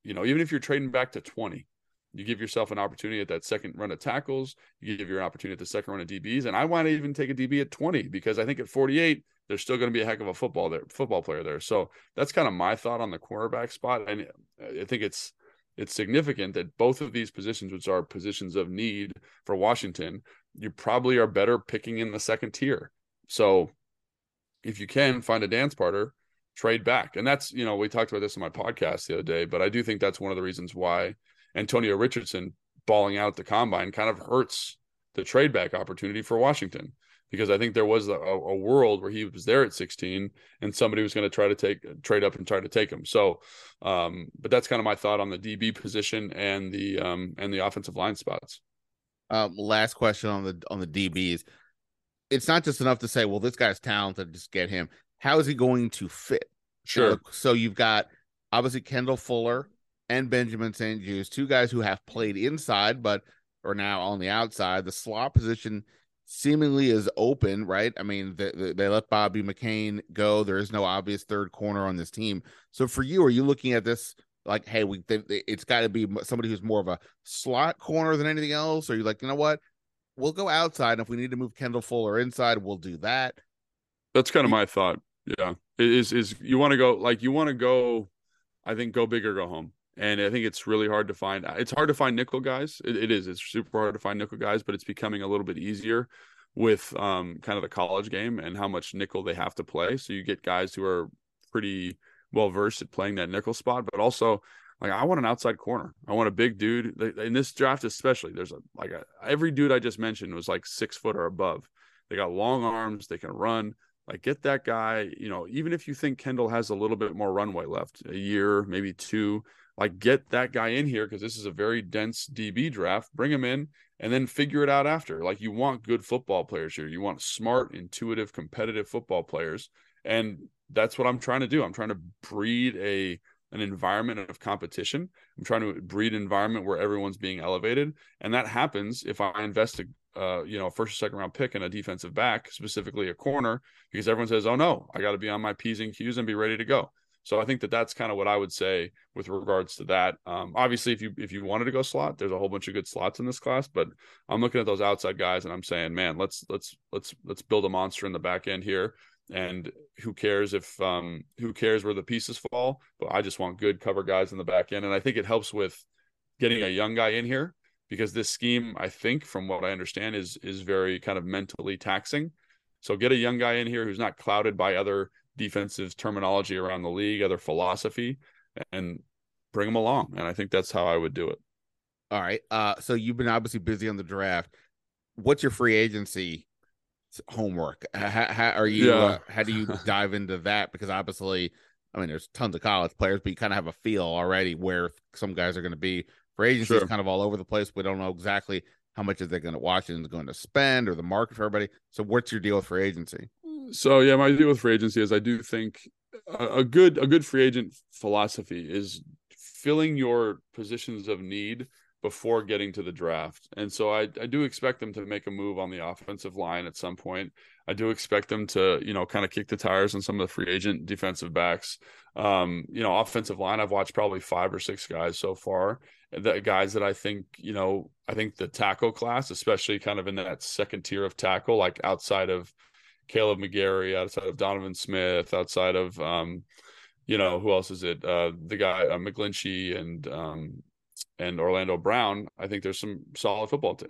you know, even if you're trading back to 20, you give yourself an opportunity at that second run of tackles. You give your opportunity at the second run of DBs, and I want to even take a DB at 20 because I think at 48 there's still going to be a heck of a football there, football player there. So that's kind of my thought on the cornerback spot, and I think it's it's significant that both of these positions, which are positions of need for Washington, you probably are better picking in the second tier. So if you can find a dance partner, trade back, and that's you know we talked about this in my podcast the other day, but I do think that's one of the reasons why Antonio Richardson balling out the combine kind of hurts the trade back opportunity for Washington because I think there was a, a, world where he was there at 16 and somebody was going to try to take trade up and try to take him. So, um, but that's kind of my thought on the DB position and the um, and the offensive line spots. Um, last question on the on the DBs. It's not just enough to say, well, this guy's talented, just get him. How is he going to fit? Sure. so you've got obviously Kendall Fuller, and Benjamin St-Juste, two guys who have played inside but are now on the outside. The slot position seemingly is open, right? I mean, they, they let Bobby McCain go. There is no obvious third corner on this team. So for you, are you looking at this like, hey, we they, they, it's got to be somebody who's more of a slot corner than anything else? Or you like, you know what? We'll go outside. And if we need to move Kendall Fuller inside, we'll do that. That's kind of my thought. Yeah, is is you want to go like you want to go? I think go big or go home and I think it's really hard to find. It's hard to find nickel guys. It, it is. It's super hard to find nickel guys, but it's becoming a little bit easier with um, kind of the college game and how much nickel they have to play. So you get guys who are pretty well versed at playing that nickel spot, but also like I want an outside corner. I want a big dude in this draft, especially. There's a like a, every dude I just mentioned was like six foot or above. They got long arms. They can run. Like get that guy, you know, even if you think Kendall has a little bit more runway left, a year, maybe two, like get that guy in here because this is a very dense DB draft. Bring him in and then figure it out after. Like you want good football players here. You want smart, intuitive, competitive football players. And that's what I'm trying to do. I'm trying to breed a an environment of competition. I'm trying to breed an environment where everyone's being elevated, and that happens if I invest a uh, you know first or second round pick in a defensive back, specifically a corner, because everyone says, "Oh no, I got to be on my p's and q's and be ready to go." So I think that that's kind of what I would say with regards to that. Um, obviously, if you if you wanted to go slot, there's a whole bunch of good slots in this class. But I'm looking at those outside guys and I'm saying, man, let's let's let's let's build a monster in the back end here. And who cares if um, who cares where the pieces fall? But I just want good cover guys in the back end, and I think it helps with getting a young guy in here because this scheme, I think, from what I understand, is is very kind of mentally taxing. So get a young guy in here who's not clouded by other defensive terminology around the league, other philosophy, and bring them along. And I think that's how I would do it. All right. Uh, so you've been obviously busy on the draft. What's your free agency homework? How, how are you? Yeah. Uh, how do you [laughs] dive into that? Because obviously, I mean, there's tons of college players, but you kind of have a feel already where some guys are going to be. Free agency sure. is kind of all over the place. We don't know exactly how much is they going to Washington's going to spend or the market for everybody. So, what's your deal with free agency? So yeah, my deal with free agency is I do think a, good a good free agent philosophy is filling your positions of need before getting to the draft. And so I, I do expect them to make a move on the offensive line at some point. I do expect them to, you know, kind of kick the tires on some of the free agent defensive backs. Um, you know, offensive line, I've watched probably five or six guys so far. The guys that I think, you know, I think the tackle class, especially kind of in that second tier of tackle, like outside of Kaleb McGary, outside of Donovan Smith, outside of um, you know, who else is it? Uh, the guy uh, McGlinchey and um, and Orlando Brown. I think there's some solid football t-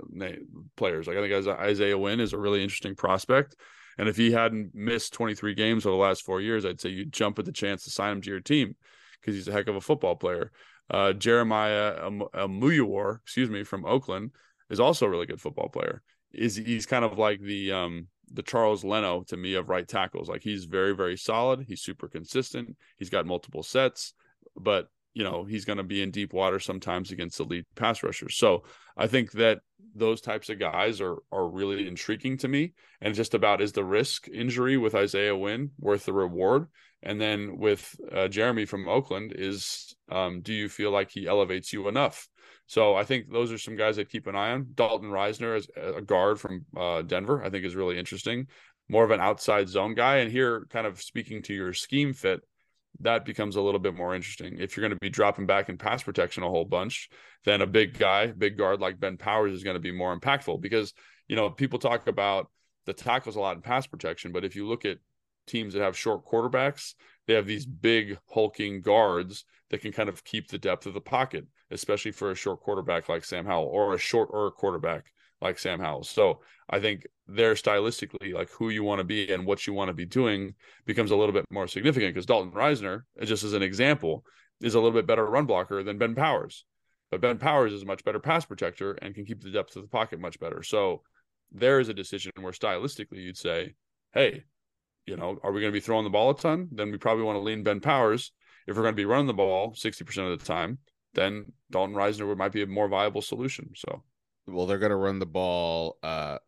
players. Like I think Isaiah Wynn is a really interesting prospect. And if he hadn't missed 23 games over the last four years, I'd say you'd jump at the chance to sign him to your team because he's a heck of a football player. Uh, Jeremiah Amuyiwar, excuse me, from Oakland, is also a really good football player. Is he's kind of like the um, the Charles Leno to me of right tackles. Like he's very, very solid. He's super consistent. He's got multiple sets, but you know, he's going to be in deep water sometimes against elite pass rushers. So I think that those types of guys are are really intriguing to me. And just about is the risk injury with Isaiah Wynn worth the reward? And then with uh, Jeremy from Oakland, is um, do you feel like he elevates you enough? So I think those are some guys I'd keep an eye on. Dalton Risner as a guard from uh, Denver, I think is really interesting. More of an outside zone guy. And here, kind of speaking to your scheme fit, that becomes a little bit more interesting. If you're going to be dropping back in pass protection a whole bunch, then a big guy, big guard like Ben Powers is going to be more impactful because, you know, people talk about the tackles a lot in pass protection, but if you look at teams that have short quarterbacks, they have these big hulking guards that can kind of keep the depth of the pocket, especially for a short quarterback like Sam Howell or a short or a quarterback like Sam Howell. So I think there stylistically, like who you want to be and what you want to be doing becomes a little bit more significant because Dalton Risner, just as an example, is a little bit better run blocker than Ben Powers. But Ben Powers is a much better pass protector and can keep the depth of the pocket much better. So there is a decision where stylistically you'd say, hey, you know, are we going to be throwing the ball a ton? Then we probably want to lean Ben Powers. If we're going to be running the ball 60% of the time, then Dalton Risner might be a more viable solution. So, well, they're going to run the ball uh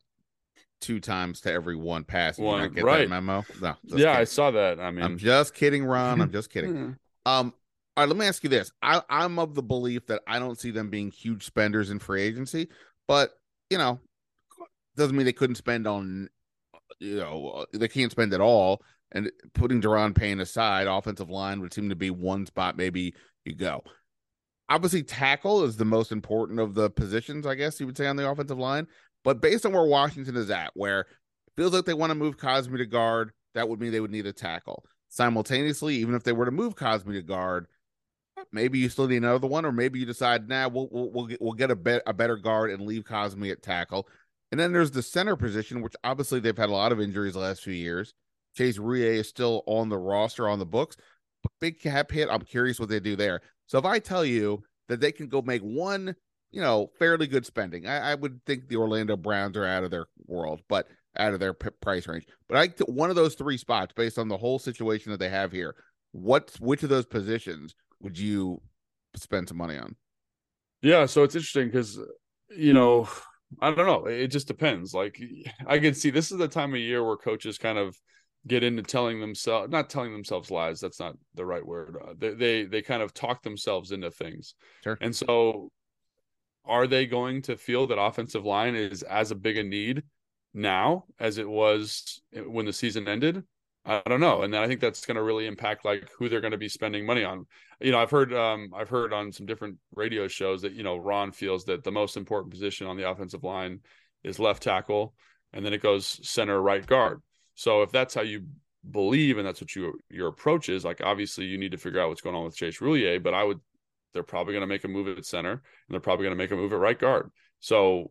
two times to every one pass. One, right. memo? No. Yeah, kidding. I saw that. I mean, I'm just kidding, Ron. I'm just [laughs] kidding. Hmm. um, all right, let me ask you this. I, I'm of the belief that I don't see them being huge spenders in free agency, but you know, doesn't mean they couldn't spend on you know uh, they can't spend at all. And putting Daron Payne aside, offensive line would seem to be one spot maybe you go. Obviously, tackle is the most important of the positions, I guess you would say, on the offensive line. But based on where Washington is at, where feels like they want to move Cosmi to guard, that would mean they would need a tackle. Simultaneously, even if they were to move Cosmi to guard, maybe you still need another one, or maybe you decide, nah, we'll we'll we'll get, we'll get a, a better guard and leave Cosmi at tackle. And then there's the center position, which obviously they've had a lot of injuries the last few years. Chase Roullier is still on the roster on the books, but big cap hit. I'm curious what they do there. So if I tell you that they can go make one, you know, fairly good spending, I, I would think the Orlando Browns are out of their world. But out of their p- price range. But I one of those three spots, based on the whole situation that they have here, what which of those positions would you spend some money on? Yeah, so it's interesting because you know I don't know. It just depends. Like I can see this is the time of year where coaches kind of get into telling themselves not telling themselves lies that's not the right word uh, they, they they kind of talk themselves into things. Sure. And so are they going to feel that offensive line is as a big a need now as it was when the season ended? I don't know. And then i think that's going to really impact like who they're going to be spending money on. You know i've heard um i've heard on some different radio shows that you know ron feels that the most important position on the offensive line is left tackle and then it goes center right guard so if that's how you believe and that's what you your approach is, like obviously you need to figure out what's going on with Chase Roullier, but I would they're probably going to make a move at center and they're probably going to make a move at right guard. So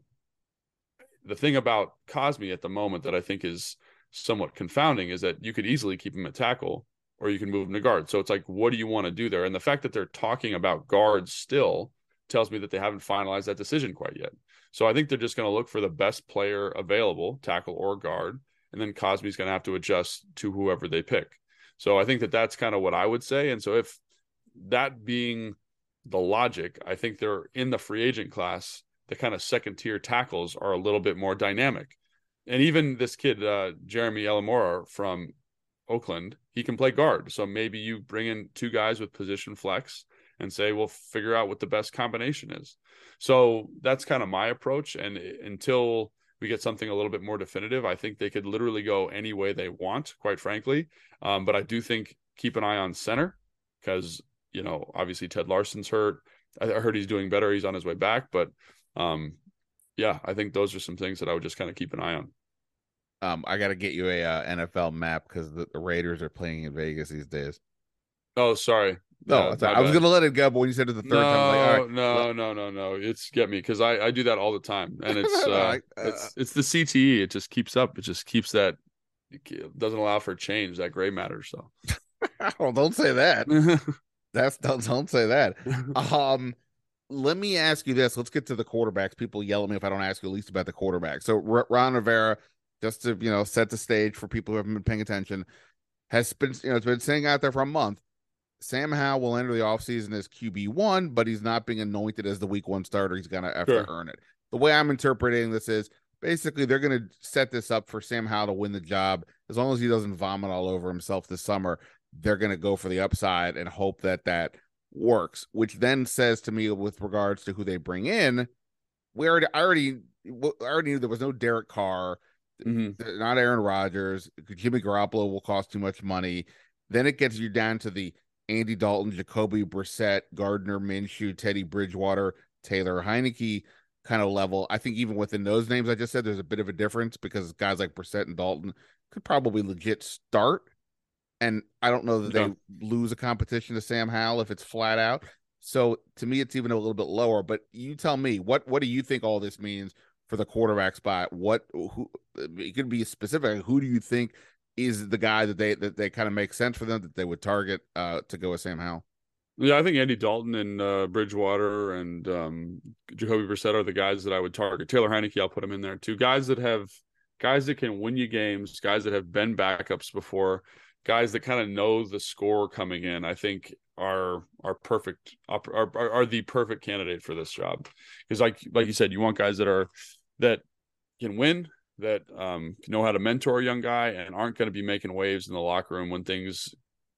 the thing about Cosmi at the moment that I think is somewhat confounding is that you could easily keep him at tackle or you can move him to guard. So it's like, what do you want to do there? And the fact that they're talking about guards still tells me that they haven't finalized that decision quite yet. So I think they're just going to look for the best player available, tackle or guard, and then Cosmi's going to have to adjust to whoever they pick. So I think that that's kind of what I would say. And so if that being the logic, I think they're in the free agent class. The kind of second tier tackles are a little bit more dynamic. And even this kid, uh, Jeremy Elamora from Oakland, he can play guard. So maybe you bring in two guys with position flex and say, we'll figure out what the best combination is. So that's kind of my approach. And until we get something a little bit more definitive, I think they could literally go any way they want, quite frankly. Um, but I do think keep an eye on center because, you know, obviously Ted Larson's hurt. I heard he's doing better. He's on his way back. But um, yeah, I think those are some things that I would just kind of keep an eye on. Um, I got to get you a uh, NFL map because the, the Raiders are playing in Vegas these days. Oh, sorry. No, I was gonna let it go, but when you said it the third no, time, like, all right, no, no, no, no, it's get me because I I do that all the time, and [laughs] it's uh, it's it's the CTE. It just keeps up. It just keeps that. It doesn't allow for change. That gray matter. So, [laughs] oh, don't say that. [laughs] That's don't don't say that. Um, let me ask you this. Let's get to the quarterbacks. People yell at me if I don't ask you at least about the quarterback. So R- Ron Rivera, just to you know set the stage for people who haven't been paying attention, has been you know it's been sitting out there for a month Sam Howell will enter the offseason as QB1, but he's not being anointed as the week one starter. He's going to have sure. to earn it. The way I'm interpreting this is basically they're going to set this up for Sam Howell to win the job. As long as he doesn't vomit all over himself this summer, they're going to go for the upside and hope that that works, which then says to me with regards to who they bring in, we already, I already, I already knew there was no Derek Carr, mm-hmm. not Aaron Rodgers. Jimmy Garoppolo will cost too much money. Then it gets you down to the Andy Dalton, Jacoby Brissett, Gardner Minshew, Teddy Bridgewater, Taylor Heinicke kind of level. I think even within those names I just said, there's a bit of a difference because guys like Brissett and Dalton could probably legit start. And I don't know that they lose a competition to Sam Howell if it's flat out. So to me, it's even a little bit lower. But you tell me what what do you think all this means for the quarterback spot? What who it could be specific. Who do you think is the guy that they that they kind of make sense for them that they would target uh, to go with Sam Howell. Yeah, I think Andy Dalton and uh, Bridgewater and um, Jacoby Brissett are the guys that I would target. Taylor Heinicke, I'll put him in there too. Guys that have guys that can win you games, guys that have been backups before, guys that kind of know the score coming in. I think are are perfect are, are, are the perfect candidate for this job because like like you said, you want guys that are that can win that um, know how to mentor a young guy and aren't going to be making waves in the locker room when things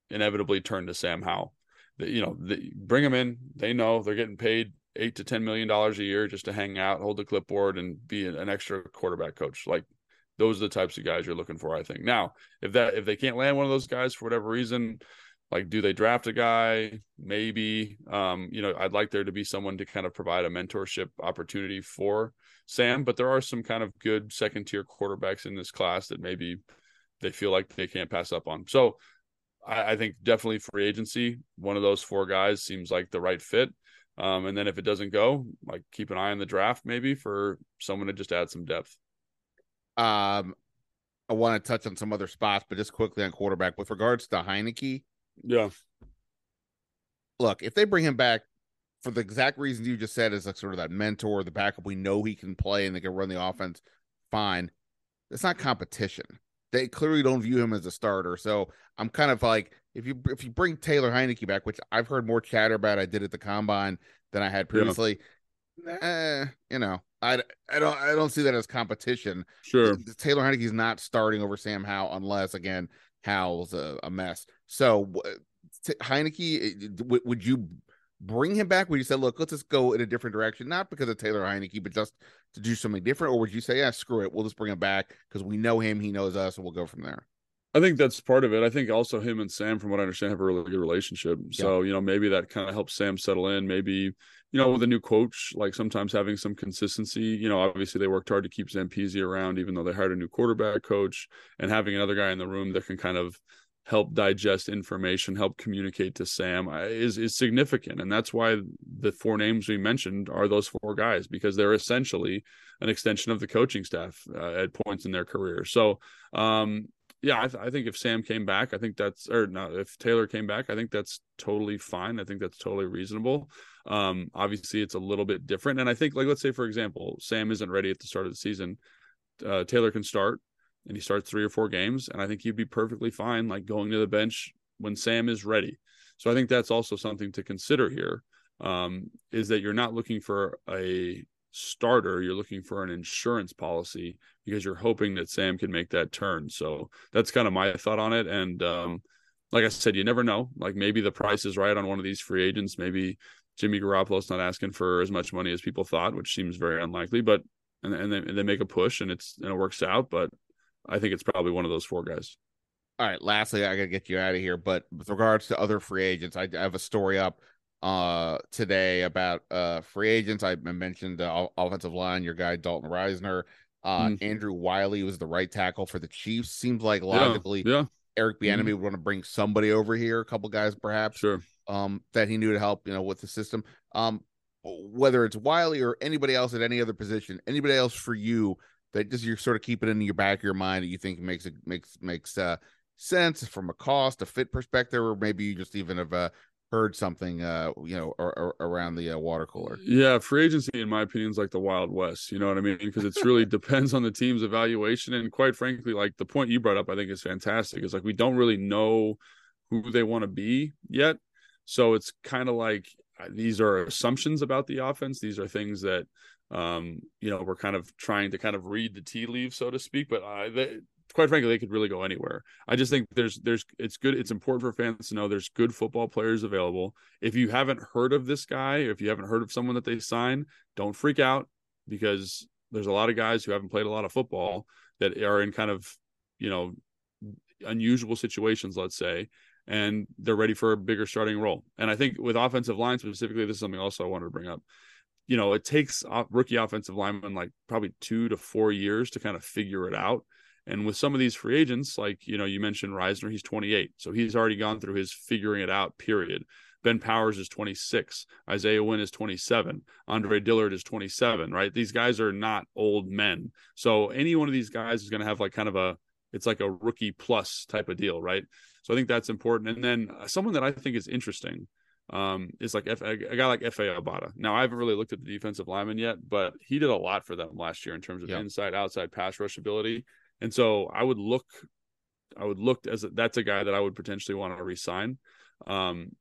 inevitably turn to Sam Howell. You know, bring them in. They know they're getting paid eight to ten million dollars a year just to hang out, hold the clipboard, and be an extra quarterback coach. Like those are the types of guys you're looking for. I think. Now, if that if they can't land one of those guys for whatever reason, like do they draft a guy? Maybe. Um you know i'd like there to be someone to kind of provide a mentorship opportunity for sam but there are some kind of good second tier quarterbacks in this class that maybe they feel like they can't pass up on. So I, I, think definitely free agency one of those four guys seems like the right fit. Um and then if it doesn't go like keep an eye on the draft maybe for someone to just add some depth. Um I want to touch on some other spots, but just quickly on quarterback. With regards to Heinicke, yeah. Look, if they bring him back for the exact reasons you just said, as like sort of that mentor, the backup, we know he can play and they can run the offense fine. it's not competition. They clearly don't view him as a starter. So I'm kind of like, if you if you bring Taylor Heinicke back, which I've heard more chatter about, I did at the combine than I had previously. Yeah. Eh, you know, I, I don't I don't see that as competition. Sure, Taylor Heinicke's not starting over Sam Howell unless again Howell's a, a mess. So Heinicke, eh, would you bring him back? Would you say, look, let's just go in a different direction, not because of Taylor Heinicke, but just to do something different, or would you say, yeah, screw it, we'll just bring him back because we know him, he knows us, and we'll go from there? I think that's part of it. I think also him and Sam, from what I understand, have a really good relationship. So, yeah. you know, maybe that kind of helps Sam settle in. Maybe, you know, with a new coach, like sometimes having some consistency, you know, obviously they worked hard to keep Zampese around, even though they hired a new quarterback coach and having another guy in the room that can kind of help digest information, help communicate to Sam is is significant, and that's why the four names we mentioned are those four guys because they're essentially an extension of the coaching staff uh, at points in their career. So, um, yeah, I, th- I, think if Sam came back, I think that's or no, if Taylor came back, I think that's totally fine. I think that's totally reasonable. Um, obviously, it's a little bit different, and I think like let's say for example, Sam isn't ready at the start of the season. Uh, Taylor can start and he starts three or four games, and I think he'd be perfectly fine, like going to the bench when Sam is ready. So I think that's also something to consider here. Um, is that you're not looking for a starter, you're looking for an insurance policy because you're hoping that Sam can make that turn. So that's kind of my thought on it. And um, like I said, you never know. Like maybe the price is right on one of these free agents. Maybe Jimmy Garoppolo's not asking for as much money as people thought, which seems very unlikely. But and, and they, and they make a push and it's and it works out. But I think it's probably one of those four guys. All right. Lastly, I gotta get you out of here. But with regards to other free agents, I, I have a story up uh today about uh free agents. I mentioned the offensive line, your guy Dalton Risner. Uh mm. Andrew Wylie was the right tackle for the Chiefs. Seems like logically yeah, yeah. Eric Bieniemy mm-hmm. would want to bring somebody over here, a couple guys perhaps. Sure. Um, that he knew to help, you know, with the system. Um, whether it's Wylie or anybody else at any other position, anybody else for you that just you're sort of keeping in your back of your mind that you think makes it makes makes uh sense from a cost, a fit perspective, or maybe you just even have uh, heard something uh you know or, or around the uh, water cooler. Yeah, free agency in my opinion is like the Wild West. You know what I mean? Because it's really [laughs] depends on the team's evaluation, and quite frankly, like the point you brought up, I think is fantastic. Is like we don't really know who they want to be yet, so it's kind of like uh, these are assumptions about the offense. These are things that um, you know, we're kind of trying to kind of read the tea leaves, so to speak. But uh, they, quite frankly, they could really go anywhere. I just think there's there's it's good. It's important for fans to know there's good football players available. If you haven't heard of this guy, if you haven't heard of someone that they sign, don't freak out because there's a lot of guys who haven't played a lot of football that are in kind of you know unusual situations, let's say, and they're ready for a bigger starting role. And I think with offensive line specifically, this is something also I wanted to bring up you know, it takes rookie offensive linemen like probably two to four years to kind of figure it out. And with some of these free agents, like, you know, you mentioned Risner, he's 28. So he's already gone through his figuring it out period. Ben Powers is 26. Isaiah Wynn is 27. Andre Dillard is 27, right? These guys are not old men. So any one of these guys is going to have like kind of a, it's like a rookie plus type of deal, right? So I think that's important. And then uh, someone that I think is interesting um, is like F- a guy like Efe Obada. Now I haven't really looked at the defensive lineman yet, but he did a lot for them last year in terms of inside outside pass rush ability. And so I would look, I would look as a, that's a guy that I would potentially want to resign. Um,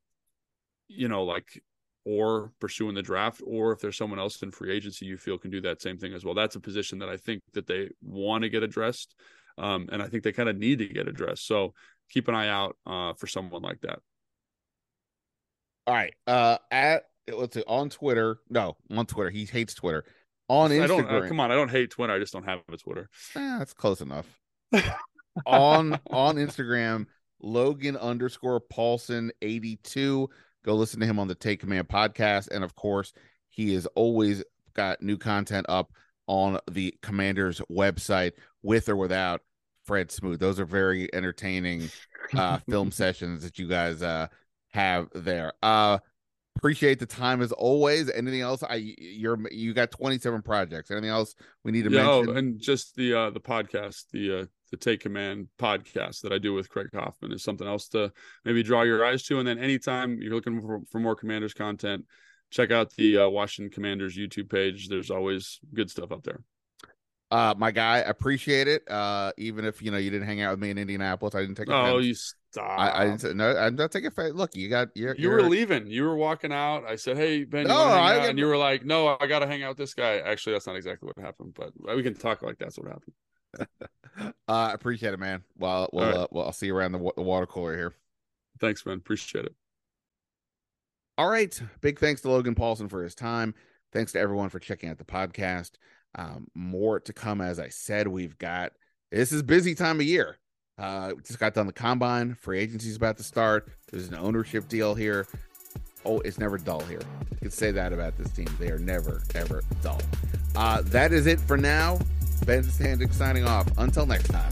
you know, like or pursuing the draft, or if there's someone else in free agency you feel can do that same thing as well. That's a position that I think that they want to get addressed. Um, and I think they kind of need to get addressed. So keep an eye out uh, for someone like that. All right. Uh at let's see on Twitter. No, on Twitter. He hates Twitter. On Instagram. I don't uh, come on, I don't hate Twitter. I just don't have a Twitter. Eh, that's close enough. [laughs] on on Instagram, Logan underscore Paulsen 82. Go listen to him on the Take Command podcast. And of course, he has always got new content up on the commander's website with or without Fred Smoot. Those are very entertaining uh film [laughs] sessions that you guys uh have there. Uh appreciate the time as always. Anything else? I you're you got 27 projects. Anything else we need to yeah, oh, mention? Oh, and just the uh the podcast, the uh the Take Command podcast that I do with Craig Hoffman is something else to maybe draw your eyes to. And then anytime you're looking for, for more Commanders content, check out the uh, Washington Commanders YouTube page. There's always good stuff up there. Uh, my guy, appreciate it. Uh, even if you know you didn't hang out with me in Indianapolis, I didn't take. Oh, offense. you stop! I, I didn't. No, I'm not taking offense. Look, you got you're, you you're, were leaving. You were walking out. I said, "Hey Ben, No, I get- and you were like, "No, I got to hang out with this guy." Actually, that's not exactly what happened, but we can talk like that's what happened. [laughs] Uh, appreciate it, man. Well, well, All right. uh, well, I'll see you around the, the water cooler here. Thanks, man. Appreciate it. All right. Big thanks to Logan Paulsen for his time. Thanks to everyone for checking out the podcast. Um, more to come, as I said. We've got this is busy time of year. Uh, just got done the combine. Free agency's about to start. There's an ownership deal here. Oh, it's never dull here. You can say that about this team. They are never, ever dull. Uh, that is it for now. Ben Standig signing off. Until next time.